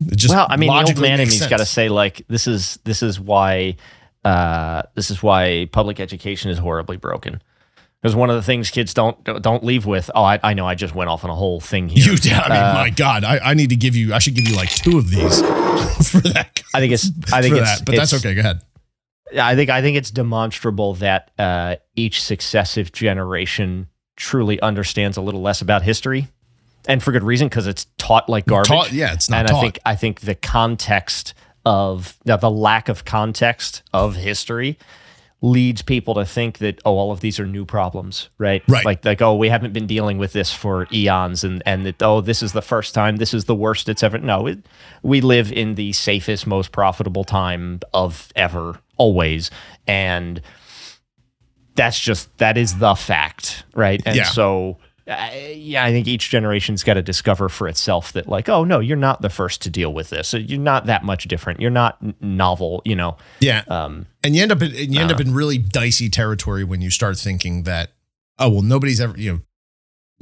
It just well, I mean, the old man in me's got to say like this is this is why uh, this is why public education is horribly broken. Because one of the things kids don't don't leave with. Oh, I, I know. I just went off on a whole thing here. You, [laughs] I mean, Uh, my God, I, I need to give you. I should give you like two of these [laughs] for that. I think it's. I think it's. that, but that's okay. Go ahead. I think I think it's demonstrable that uh, each successive generation truly understands a little less about history, and for good reason because it's taught like garbage. Taught, yeah, it's not and taught. I think I think the context of the, the lack of context of history leads people to think that oh all of these are new problems right Right. like like oh we haven't been dealing with this for eons and and that oh this is the first time this is the worst it's ever no it, we live in the safest most profitable time of ever always and that's just that is the fact right and Yeah. so uh, yeah i think each generation's got to discover for itself that like oh no you're not the first to deal with this. You're not that much different. You're not n- novel you know? Yeah, um and you end up in, you end Uh. up in really dicey territory when you start thinking that oh well nobody's ever you know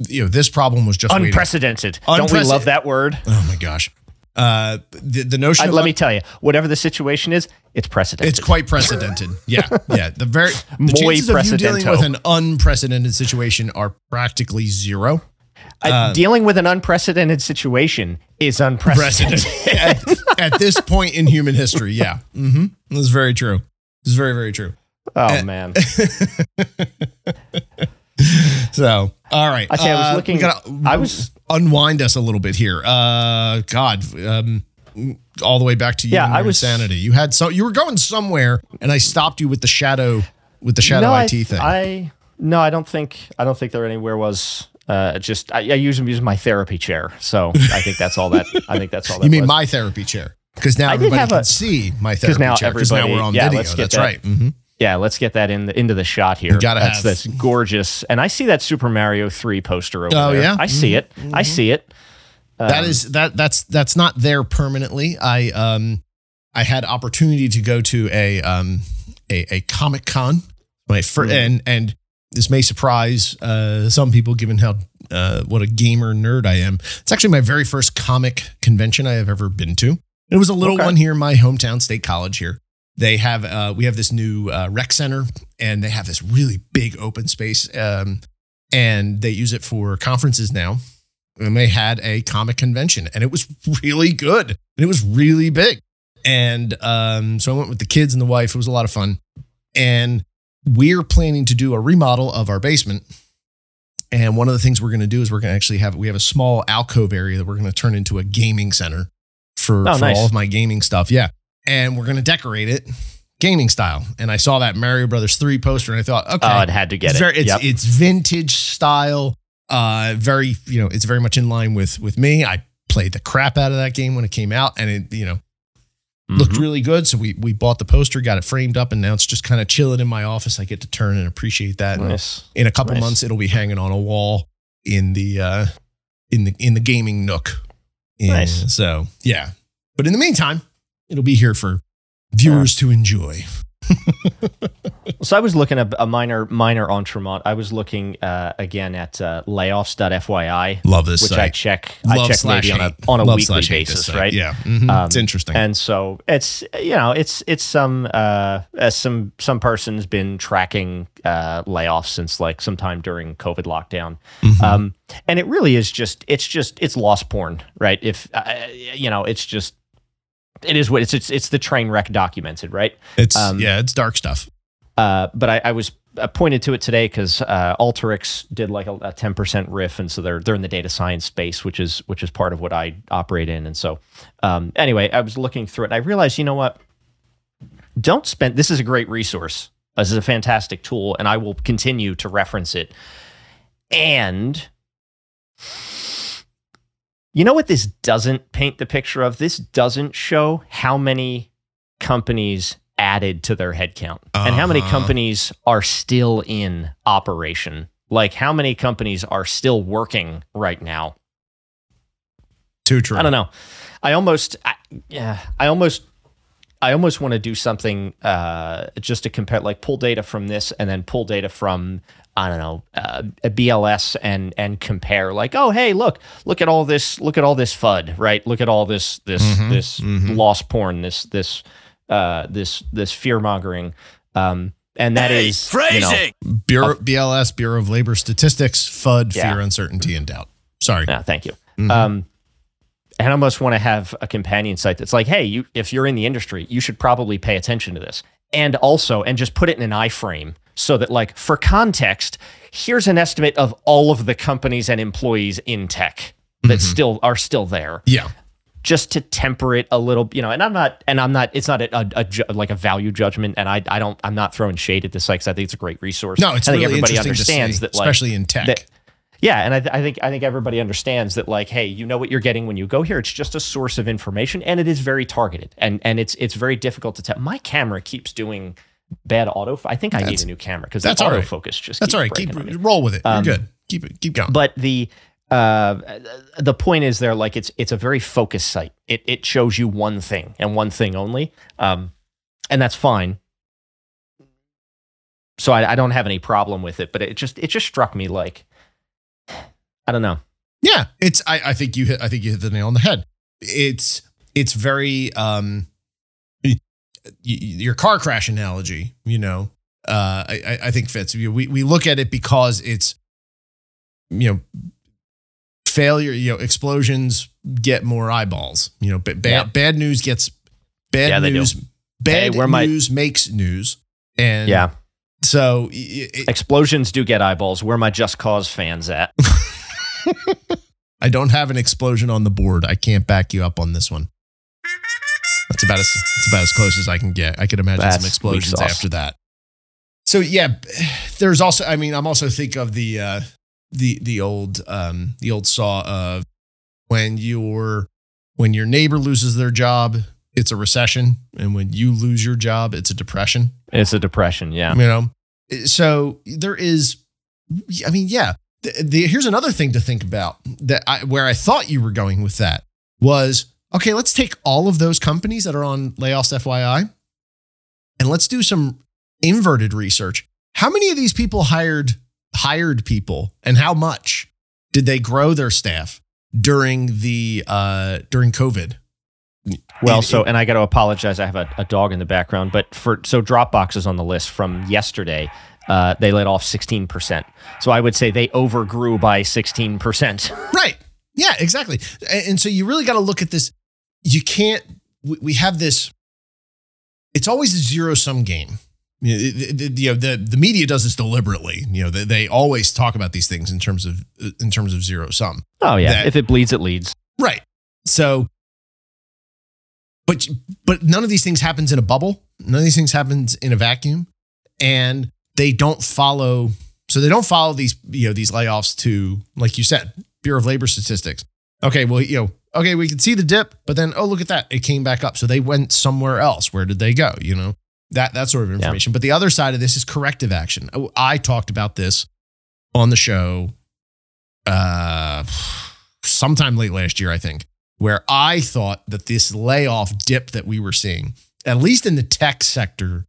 you know this problem was just unprecedented. Don't we love that word? Oh my gosh uh the, the notion I, of let me tell you whatever the situation is it's precedented. It's quite precedented. [laughs] Yeah yeah. The very the Muy chances of you dealing with an unprecedented situation are practically zero. Uh, dealing with an unprecedented situation is unprecedented. [laughs] At, at this point in human history yeah. Mm-hmm. That's very true. It's very very true. Oh Uh, man. [laughs] So all right I say I was Uh, looking- gotta I was- unwind us a little bit here uh god um all the way back to you Yeah, and I was- insanity you had so you were going somewhere and i stopped you with the shadow with the shadow no, it I, thing I no I don't think I don't think there anywhere was uh, just I, I use them use my therapy chair so I think that's all that I think that's all [laughs] that you mean was. my therapy chair because now I everybody can a- see my therapy now chair because now we're on yeah, video let's get that's that. right Mhm. Yeah, let's get that in the, into the shot here. gotta that's have- that's gorgeous, and I see that Super Mario Three poster over Oh, there. yeah? I see it. I see it. that Um, is that that's that's not there permanently. I um I had opportunity to go to a um a, a comic con my fir- Mhm. and and this may surprise uh some people given how uh what a gamer nerd I am. It's actually my very first comic convention I have ever been to. It was a little Okay. one here in my hometown state college here. They have uh we have this new uh rec center and they have this really big open space um and they use it for conferences now. And they had a comic convention and it was really good and it was really big. And um, so i went with the kids and the wife. It was a lot of fun. And we're planning to do a remodel of our basement. And one of the things we're going to do is we're going to actually have we have a small alcove area that we're going to turn into a gaming center for, Oh, for nice. all of my gaming stuff. Yeah and we're going to decorate it gaming style and i saw that mario brothers 3 poster and i thought okay Oh, it had to get it's it. Very, it's, Yep. it's vintage style. Uh, very, you know, it's very much in line with with me. I played the crap out of that game when it came out, and it, you know, looked Mhm. really good. So we we bought the poster, got it framed up, and now it's just kind of chilling in my office. I get to turn and appreciate that. Nice. in a couple Nice. months, it'll be hanging on a wall in the uh, in the in the gaming nook. And Nice. So yeah, but in the meantime, it'll be here for viewers to enjoy. [laughs] So I was looking at a minor minor entremont. I was looking uh, again at uh, layoffs.fyi, Love this which I site. check. I check maybe on a on a Love weekly slash hate this basis, right? Yeah, Mhm. Um, it's interesting. And so it's you know it's it's some uh as some some person's been tracking uh layoffs since like sometime during COVID lockdown. Mhm. Um and it really is just it's just it's loss porn, right? If uh, you know, it's just it is what it's it's it's the train wreck documented, right? It's Um, yeah, it's dark stuff. Uh, but I, I was I pointed to it today because uh, Alteryx did like a, a 10% RIF, and so they're they're in the data science space, which is which is part of what I operate in. And so, um, anyway, I was looking through it, and I realized, you know what? Don't spend. This is a great resource. This is a fantastic tool, and I will continue to reference it. And you know what this doesn't paint the picture of? This doesn't show how many companies added to their headcount and how many Uh-huh. companies are still in operation. Like how many companies are still working right now? Too true. I don't know. I almost, I, yeah, I almost, I almost want to do something uh, just to compare, like pull data from this and then pull data from I don't know uh, a BLS and and compare. Like, oh hey, look, look at all this, look at all this FUD, right? Look at all this this Mhm, this mhm. loss porn, this this uh, this this fear mongering. Um, and that is you know, Bureau, BLS, Bureau of Labor Statistics, FUD, Yeah. fear, uncertainty, and doubt. Sorry. Yeah, thank you. Mhm. Um, and I almost want to have a companion site that's like, hey, you if you're in the industry, you should probably pay attention to this. And also, and just put it in an iframe so that, like, for context, here's an estimate of all of the companies and employees in tech that Mhm. still are still there, Yeah. just to temper it a little, you know. And I'm not, and I'm not. It's not a, a, a like a value judgment, and I, I don't, I'm not throwing shade at this site 'cause I think it's a great resource. No, it's I think really everybody understands see, that, like, especially in tech. that- yeah, and I, th- I think I think everybody understands that like, hey, you know what you're getting when you go here. It's just a source of information, and it is very targeted, and and it's it's very difficult to tell. My camera keeps doing bad auto. I think I need a new camera because that's all right. autofocus just That's all right. Keep roll with it. Um, You're good. Keep it. Keep going. But the uh, the point is there like it's it's a very focused site. It it shows you one thing and one thing only, um, and that's fine. So I, I don't have any problem with it, but it just it just struck me like [sighs] I don't know. Yeah, it's. I, I think you hit. I think you hit the nail on the head. It's. It's very. Um, your car crash analogy. You know, uh, I, I- think fits. We we look at it because it's. You know, failure. You know, explosions get more eyeballs. You know, ba- bad bad news gets bad Yeah, news. Bad Hey, where my- news makes news, and Yeah, So y- explosions do get eyeballs. Where my Just Cause fans at? [laughs] I don't have an explosion on the board. I can't back you up on this one. That's about as that's about as close as I can get. I could imagine That's some explosions after that. So yeah, there's also. I mean, I'm also think of the uh, the the old um, the old saw of when your when your neighbor loses their job, it's a recession, and when you lose your job, it's a depression. It's a depression. Yeah. You know, so there is. I mean, yeah. The, the, here's another thing to think about that I, where I thought you were going with that was okay. Let's take all of those companies that are on layoffs, FYI, and let's do some inverted research. How many of these people hired hired people, and how much did they grow their staff during the uh, during COVID? Well, so and I got to apologize. I have a, a dog in the background, but for so Dropbox is on the list from yesterday. Uh, they let off 16%. So I would say they overgrew by 16%. Right. Yeah, exactly. And, and so you really got to look at this. You can't, we, we have this, it's always a zero sum game. You know, the, the- you know, the, the media does this deliberately. You know, they, they always talk about these things in terms of, in terms of zero sum. Oh yeah, That- if it bleeds, it leads. Right. So, but, but none of these things happens in a bubble. None of these things happens in a vacuum and they don't follow. So they don't follow these, you know, these layoffs to, like you said, Bureau of Labor Statistics. Okay, well, you know, okay, we can see the dip, but then oh, look at that, it came back up. So they went somewhere else. Where did they go? You know, that that sort of information. But the other side of this is corrective action. Oh, I talked about this on the show uh sometime late last year, I think, where I thought that this layoff dip that we were seeing, at least in the tech sector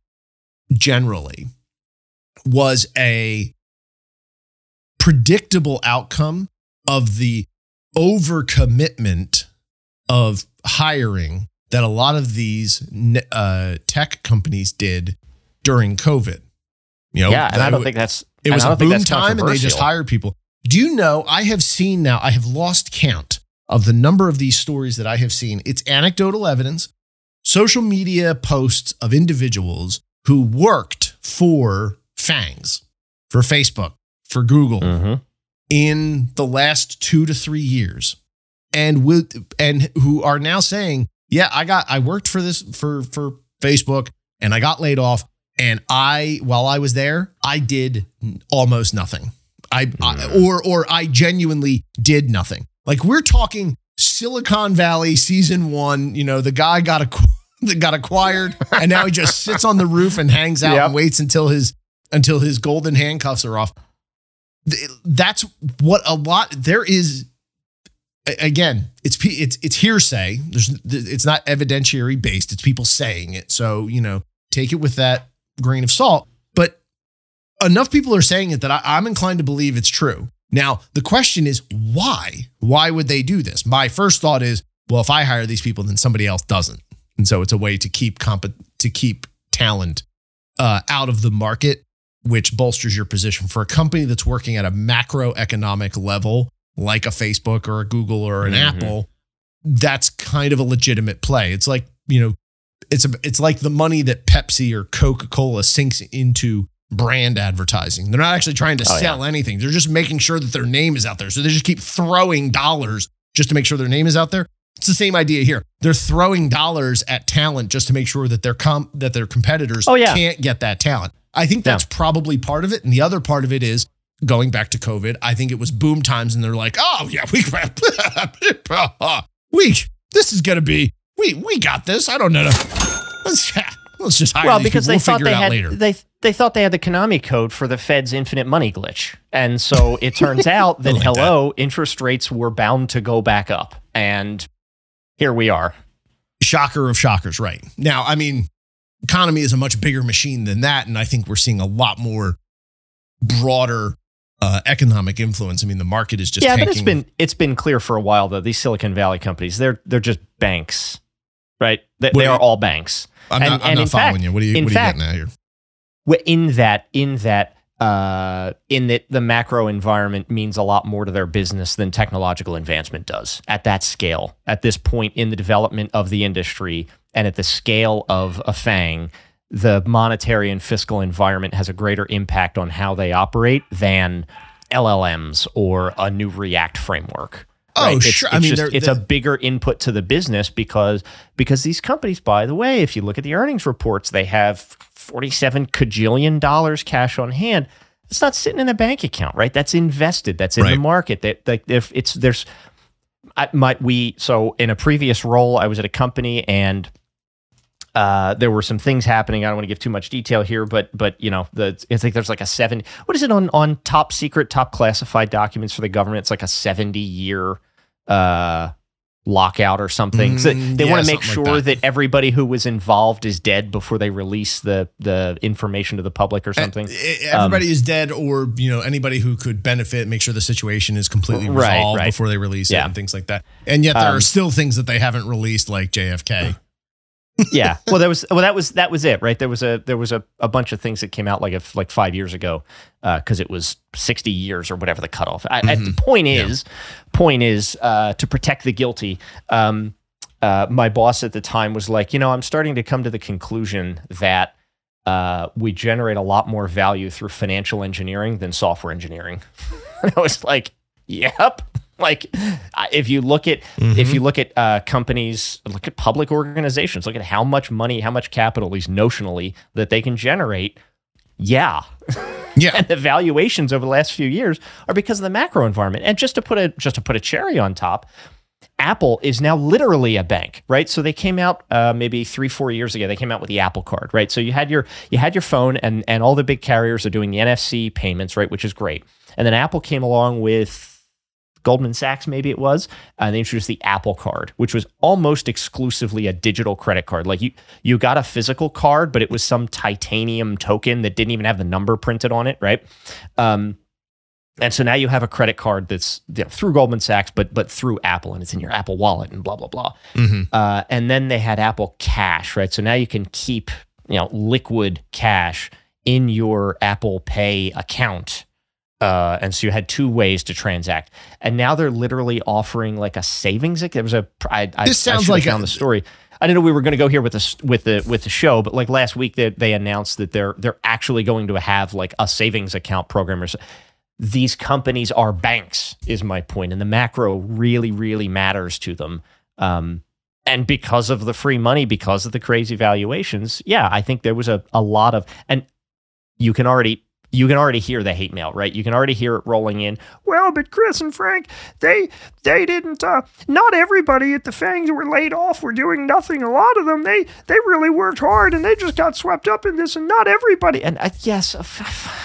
generally, was a predictable outcome of the overcommitment of hiring that a lot of these uh, tech companies did during COVID. You know, yeah, and I don't think that's it was a boom time and they just hired people. Do you know I have seen now, I have lost count of the number of these stories that I have seen. It's anecdotal evidence, social media posts of individuals who worked for FAANGs for Facebook, for Google Mhm. In the last two to three years, and with and who are now saying, "Yeah, I got I worked for this for for Facebook, and I got laid off, and I while I was there, I did almost nothing. I, I hmm. or or I genuinely did nothing. Like we're talking Silicon Valley season one. You know, the guy got a [laughs] got acquired, and now he just sits on the roof and hangs out Yep. and waits until his until his golden handcuffs are off. Th- That's what a lot there is. Again, it's it's it's hearsay. There's it's not evidentiary based. It's people saying it. So you know, take it with that grain of salt. But enough people are saying it that I, I'm inclined to believe it's true. Now, the question is why? Why would they do this? My first thought is, well, if I hire these people, then somebody else doesn't, and so it's a way to keep comp- to keep talent uh, out of the market, which bolsters your position for a company that's working at a macroeconomic level, like a Facebook or a Google or an Mhm. Apple. That's kind of a legitimate play. It's like you know, it's a, it's like the money that Pepsi or Coca Cola sinks into brand advertising. They're not actually trying to Oh, yeah. sell anything. They're just making sure that their name is out there. So they just keep throwing dollars just to make sure their name is out there. It's the same idea here. They're throwing dollars at talent just to make sure that their com- that their competitors Oh, yeah. can't get that talent. I think that's probably part of it. And the other part of it is going back to COVID. I think it was boom times and they're like, oh yeah, we [laughs] we this is gonna be we we got this. I don't know. Let's, [laughs] let's just hire Well, because people. they We'll thought figure they it out had later. they they thought they had the Konami code for the Fed's infinite money glitch, and so it turns [laughs] out that like that. hello, interest rates were bound to go back up, and here we are. shocker of shockers, right? Now, I mean, economy is a much bigger machine than that, and I think we're seeing a lot more broader uh, economic influence. I mean, the market is just yeah, tanking. but it's been it's been clear for a while though. These Silicon Valley companies, they're they're just banks, right? They, they do are all banks. I'm and- not, I'm and not following fact- you. What are you, what are fact- you getting at here? In that in that uh, in that the macro environment means a lot more to their business than technological advancement does at that scale at this point in the development of the industry and at the scale of a FAANG the monetary and fiscal environment has a greater impact on how they operate than llms or a new react framework Oh, right? It's, sure. I mean, just- it's a bigger input to the business because because these companies, by the way, if you look at the earnings reports, they have forty-seven cajillion dollars cash on hand. It's not sitting in a bank account, right? That's invested. That's in the market. That like if it's there's I might we so in a previous role, I was at a company and uh, there were some things happening. I don't want to give too much detail here, but but you know, the it's like there's like a seven. What is it on on top secret, top classified documents for the government? It's like a seventy year uh, lockout or something. So Mm, they yeah, want to make sure like that. that. everybody who was involved is dead before they release the the information to the public or something. Uh, Everybody Um, is dead, or you know anybody who could benefit. Make sure the situation is completely resolved right. before they release it and things like that. And yet there Um, are still things that they haven't released, like JFK. Yeah. [laughs] Well, there was well that was that was it, right? There was a there was a, a bunch of things that came out like like five years ago because it was sixty years or whatever the cutoff. I, I, the point is, point is uh, to protect the guilty. Um, uh, my boss at the time was like, you know, I'm starting to come to the conclusion that uh, we generate a lot more value through financial engineering than software engineering. [laughs] and I was like, yep. Like, if you look at if you look at uh, companies, look at public organizations, look at how much money, how much capital, at least notionally, that they can generate. Yeah, Yeah, [laughs] and the valuations over the last few years are because of the macro environment. And just to put a just to put a cherry on top, Apple is now literally a bank, right? So they came out uh, maybe three, four years ago. They came out with the Apple Card, right? So you had your you had your phone, and and all the big carriers are doing the NFC payments, right? Which is great. And then Apple came along with Goldman Sachs, maybe it was. Uh, they introduced the Apple Card, which was almost exclusively a digital credit card. Like you, you got a physical card, but it was some titanium token that didn't even have the number printed on it, right? Um, and so now you have a credit card that's you know, through Goldman Sachs, but but through Apple, and it's in your Apple Wallet, and blah blah blah. Mhm. Uh, and then they had Apple Cash, right? So now you can keep you know liquid cash in your Apple Pay account. Uh, and so you had two ways to transact, and now they're literally offering like a savings. There was a I, I, This I sounds have like found the story. I didn't know we were going to go here with the with the with the show, but like last week they they announced that they're they're actually going to have like a savings account program or so. These companies are banks, is my point, and the macro really really matters to them. Um, and because of the free money, because of the crazy valuations, yeah, I think there was a, a lot of, and you can already you can already hear the hate mail, right? You can already hear it rolling in. Well, but Chris and Frank, they they didn't. Uh, not everybody at the FAANGs were laid off. Were doing nothing. A lot of them, they they really worked hard, and they just got swept up in this. And not everybody. And uh, yes,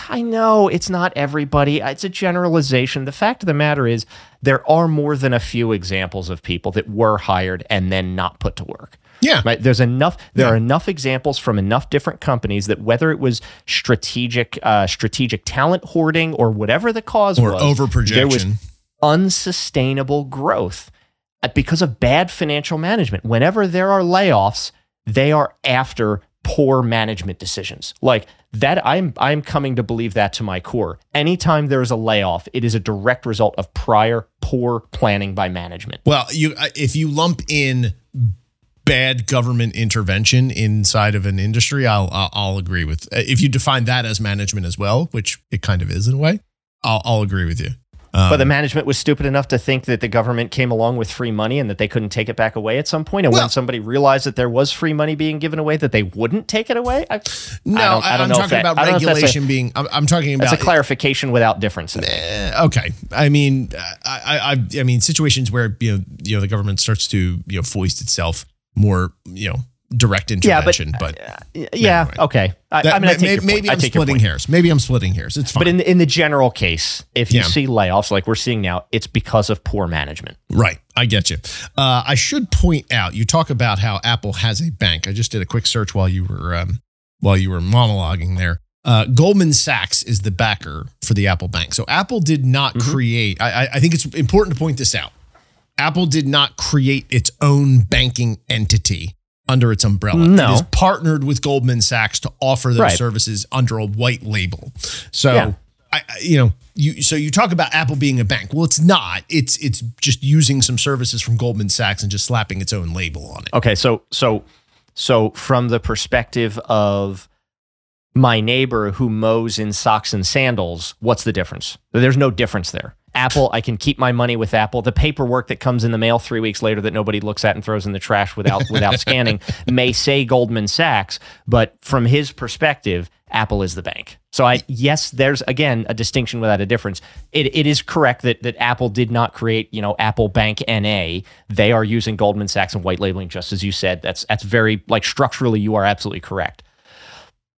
I know it's not everybody. It's a generalization. The fact of the matter is, there are more than a few examples of people that were hired and then not put to work. Yeah. Right. There's enough. There Yeah. are enough examples from enough different companies that whether it was strategic, uh, strategic talent hoarding or whatever the cause Or was, over there was unsustainable growth uh, because of bad financial management. Whenever there are layoffs, they are after poor management decisions. Like that I'm I'm coming to believe that to my core. Anytime there is a layoff, it is a direct result of prior poor planning by management. Well, you uh, if you lump in bad government intervention inside of an industry, I'll I'll, agree with. uh, If you define that as management as well, which it kind of is in a way, I'll, I'll agree with you. Um, But the management was stupid enough to think that the government came along with free money and that they couldn't take it back away at some point. And Well- when somebody realized that there was free money being given away, that they wouldn't take it away. I, no, I don't- I don't know talking that- about I don't know if that's a- regulation being. I'm, I'm talking about that's a clarification without difference. Eh, okay. I mean, I, I, I, I mean, situations where you know, you know, the government starts to you know foist itself more, you know, direct Yeah, but- intervention. but, Yeah. Anyway. Okay. I, that- I mean, I may- take your maybe. I'm splitting hairs. Maybe I'm splitting hairs. It's fine. But in in the general case, if you Yeah. see layoffs like we're seeing now, it's because of poor management. Right. I get you. Uh, I should point out, you talk about how Apple has a bank. I just did a quick search while you were um, while you were monologuing there. Uh, Goldman Sachs is the backer for the Apple Bank. So Apple did not Mm-hmm. create. I- I think it's important to point this out. Apple did not create its own banking entity under its umbrella. No. It is partnered with Goldman Sachs to offer those Right. services under a white label. So Yeah. I, I- you know, you so you talk about Apple being a bank. Well, it's not. It's it's just using some services from Goldman Sachs and just slapping its own label on it. Okay, so so so from the perspective of my neighbor who mows in socks and sandals, what's the difference? There's no difference there. Apple, I can keep my money with Apple. The paperwork that comes in the mail three weeks later that nobody looks at and throws in the trash without [laughs] without scanning may say Goldman Sachs, but from his perspective, Apple is the bank. So I yes, there's again a distinction without a difference. It, it is correct that that Apple did not create, you know, Apple Bank NA. They are using Goldman Sachs and white labeling, just as you said. That's that's very like structurally, you are absolutely correct.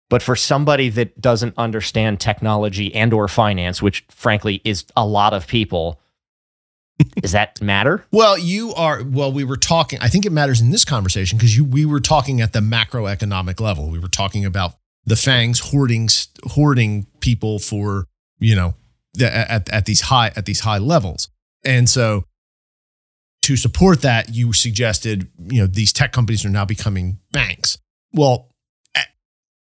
But for somebody that doesn't understand technology and or finance, which frankly is a lot of people, [laughs] does that matter? Well, you are. Well, we were talking. I think it matters in this conversation because you we were talking at the macroeconomic level. We were talking about the FAANGs hoarding hoarding people for you know the, at at these high at these high levels, and so to support that, you suggested you know these tech companies are now becoming banks. Well,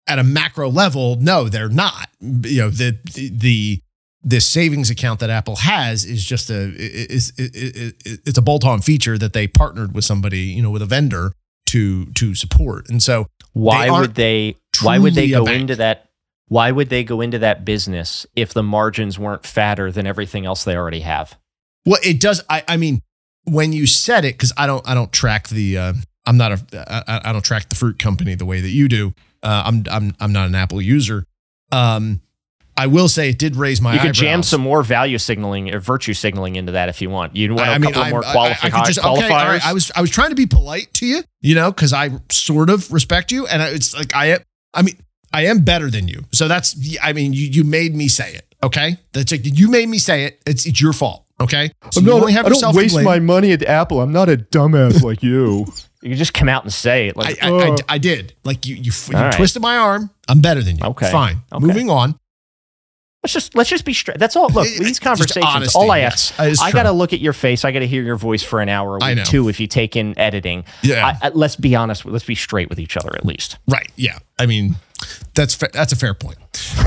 at a macro level, no, they're not. You know the the this savings account that Apple has is just a is it's a bolt-on feature that they partnered with somebody, you know, with a vendor to to support. And so Why aren't would they why would they go into that why would they go into that business if the margins weren't fatter than everything else they already have? well, it does. I I mean, when you said it, because I don't I don't track the uh, I'm not a I, I don't track the fruit company the way that you do. Uh, I'm I'm I'm not an Apple user. Um, I will say it did raise my. you could jam some more value signaling or virtue signaling into that if you want. You want I- a I mean, couple I'm- more I- qualifi- I could just- okay, qualifiers? right, I was I was trying to be polite to you, you know, because I sort of respect you, and I- it's like I. I mean, I am better than you, so that's. I mean, you you made me say it. Okay, that's like you made me say it. It's it's your fault. Okay, so I'm you not, only have I don't yourself to waste my money at Apple. I'm not a dumbass like you. [laughs] you could just come out and say it. Like, I, I, Uh. I did. Like you you, you All right. twisted my arm. I'm better than you. Okay. fine. Okay. Moving on. let's just let's just be straight. That's all. Look, [laughs] these conversations. honesty, all I ask, That is I got to look at your face. I got to hear your voice for an hour, or week, two, if you take in editing. Yeah. I, I, let's be honest. Let's be straight with each other at least. Right. Yeah. I mean, that's fa- that's a fair point.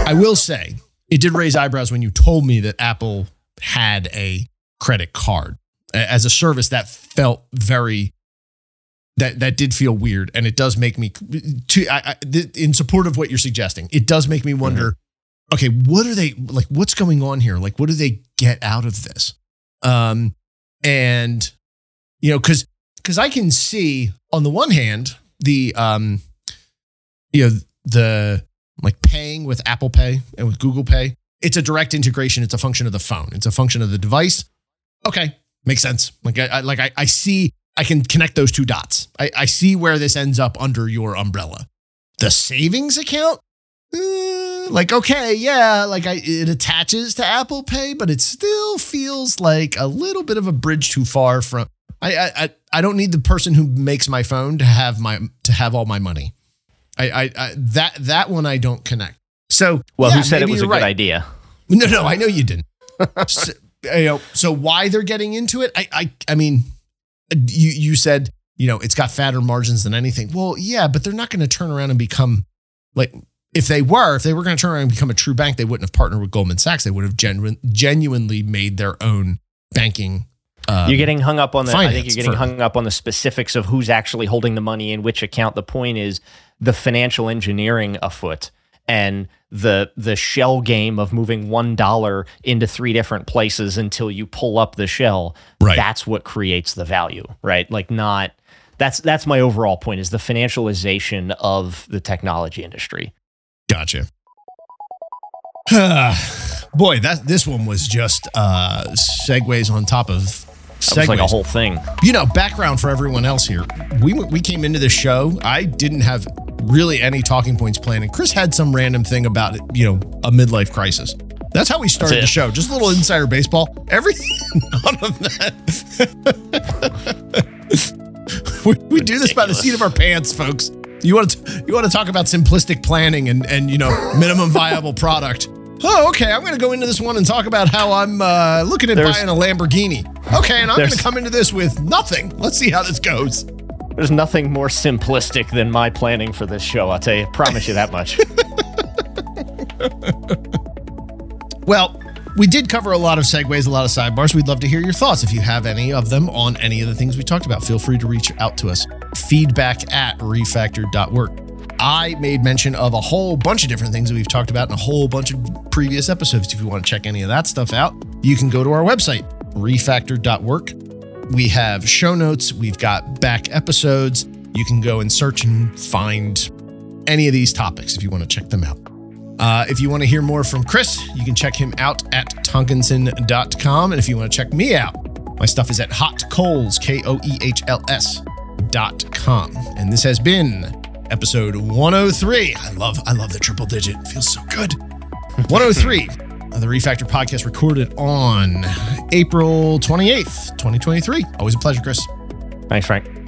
I will say it did raise eyebrows when you told me that Apple had a credit card as a service that felt very that that did feel weird, and it does make me to I, I, th- in support of what you're suggesting. It does make me wonder. Okay, what are they like? What's going on here? Like, what do they get out of this? Um, and you know, because because I can see on the one hand the um, you know, the like paying with Apple Pay and with Google Pay. It's a direct integration. It's a function of the phone. It's a function of the device. Okay, makes sense. Like I, I like I, I see. I can connect those two dots. I, I see where this ends up under your umbrella. The savings account, eh, like okay, yeah, like I, it attaches to Apple Pay, but it still feels like a little bit of a bridge too far from. I I I- don't need the person who makes my phone to have my to have all my money. I, I, I that that one I don't connect. So Well, yeah, who said it was a you're good idea? No, no, I know you didn't. [laughs] so, you know, so why they're getting into it? I, I, I mean, you you said you know it's got fatter margins than anything. Well, yeah, but they're not going to turn around and become like if they were, if they were going to turn around and become a true bank, they wouldn't have partnered with Goldman Sachs. They would have genuine, genuinely made their own banking. Um, you're getting hung up on the. I think you're getting for- hung up on the specifics of who's actually holding the money in which account. The point is the financial engineering afoot and the the shell game of moving one dollar into three different places until you pull up the shell. Right. That's what creates the value, right? Like not. That's that's my overall point is the financialization of the technology industry. Gotcha. [sighs] Boy, that this one was just uh segues on top of That was like a whole thing. you know, background for everyone else here. We we came into the show. I didn't have really any talking points planned, and Chris had some random thing about you know a midlife crisis. That's how we started the show. Just a little insider baseball. Every [laughs] none of that. [laughs] we, we do this by the seat of our pants, folks. You want to you want to talk about simplistic planning and and you know minimum viable product. Oh, okay. I'm going to go into this one and talk about how I'm uh, looking at There's- buying a Lamborghini. Okay, and I'm going to come into this with nothing. Let's see how this goes. There's nothing more simplistic than my planning for this show. I'll tell you, promise you that much. [laughs] Well, we did cover a lot of segues, a lot of sidebars. We'd love to hear your thoughts. If you have any of them on any of the things we talked about, feel free to reach out to us. Feedback at refactored.work. I made mention of a whole bunch of different things that we've talked about in a whole bunch of previous episodes. If you want to check any of that stuff out, you can go to our website, refactored.work. We have show notes, we've got back episodes. You can go and search and find any of these topics if you want to check them out. Uh, if you want to hear more from Chris, you can check him out at tonkinson.com. And if you want to check me out, my stuff is at hotkoehls, K O E H L S dot com. And this has been episode 103. I love, I love the triple digit. It feels so good. 103 of the Refactor podcast recorded on April 28th, 2023. Always a pleasure, Chris. Thanks, Frank.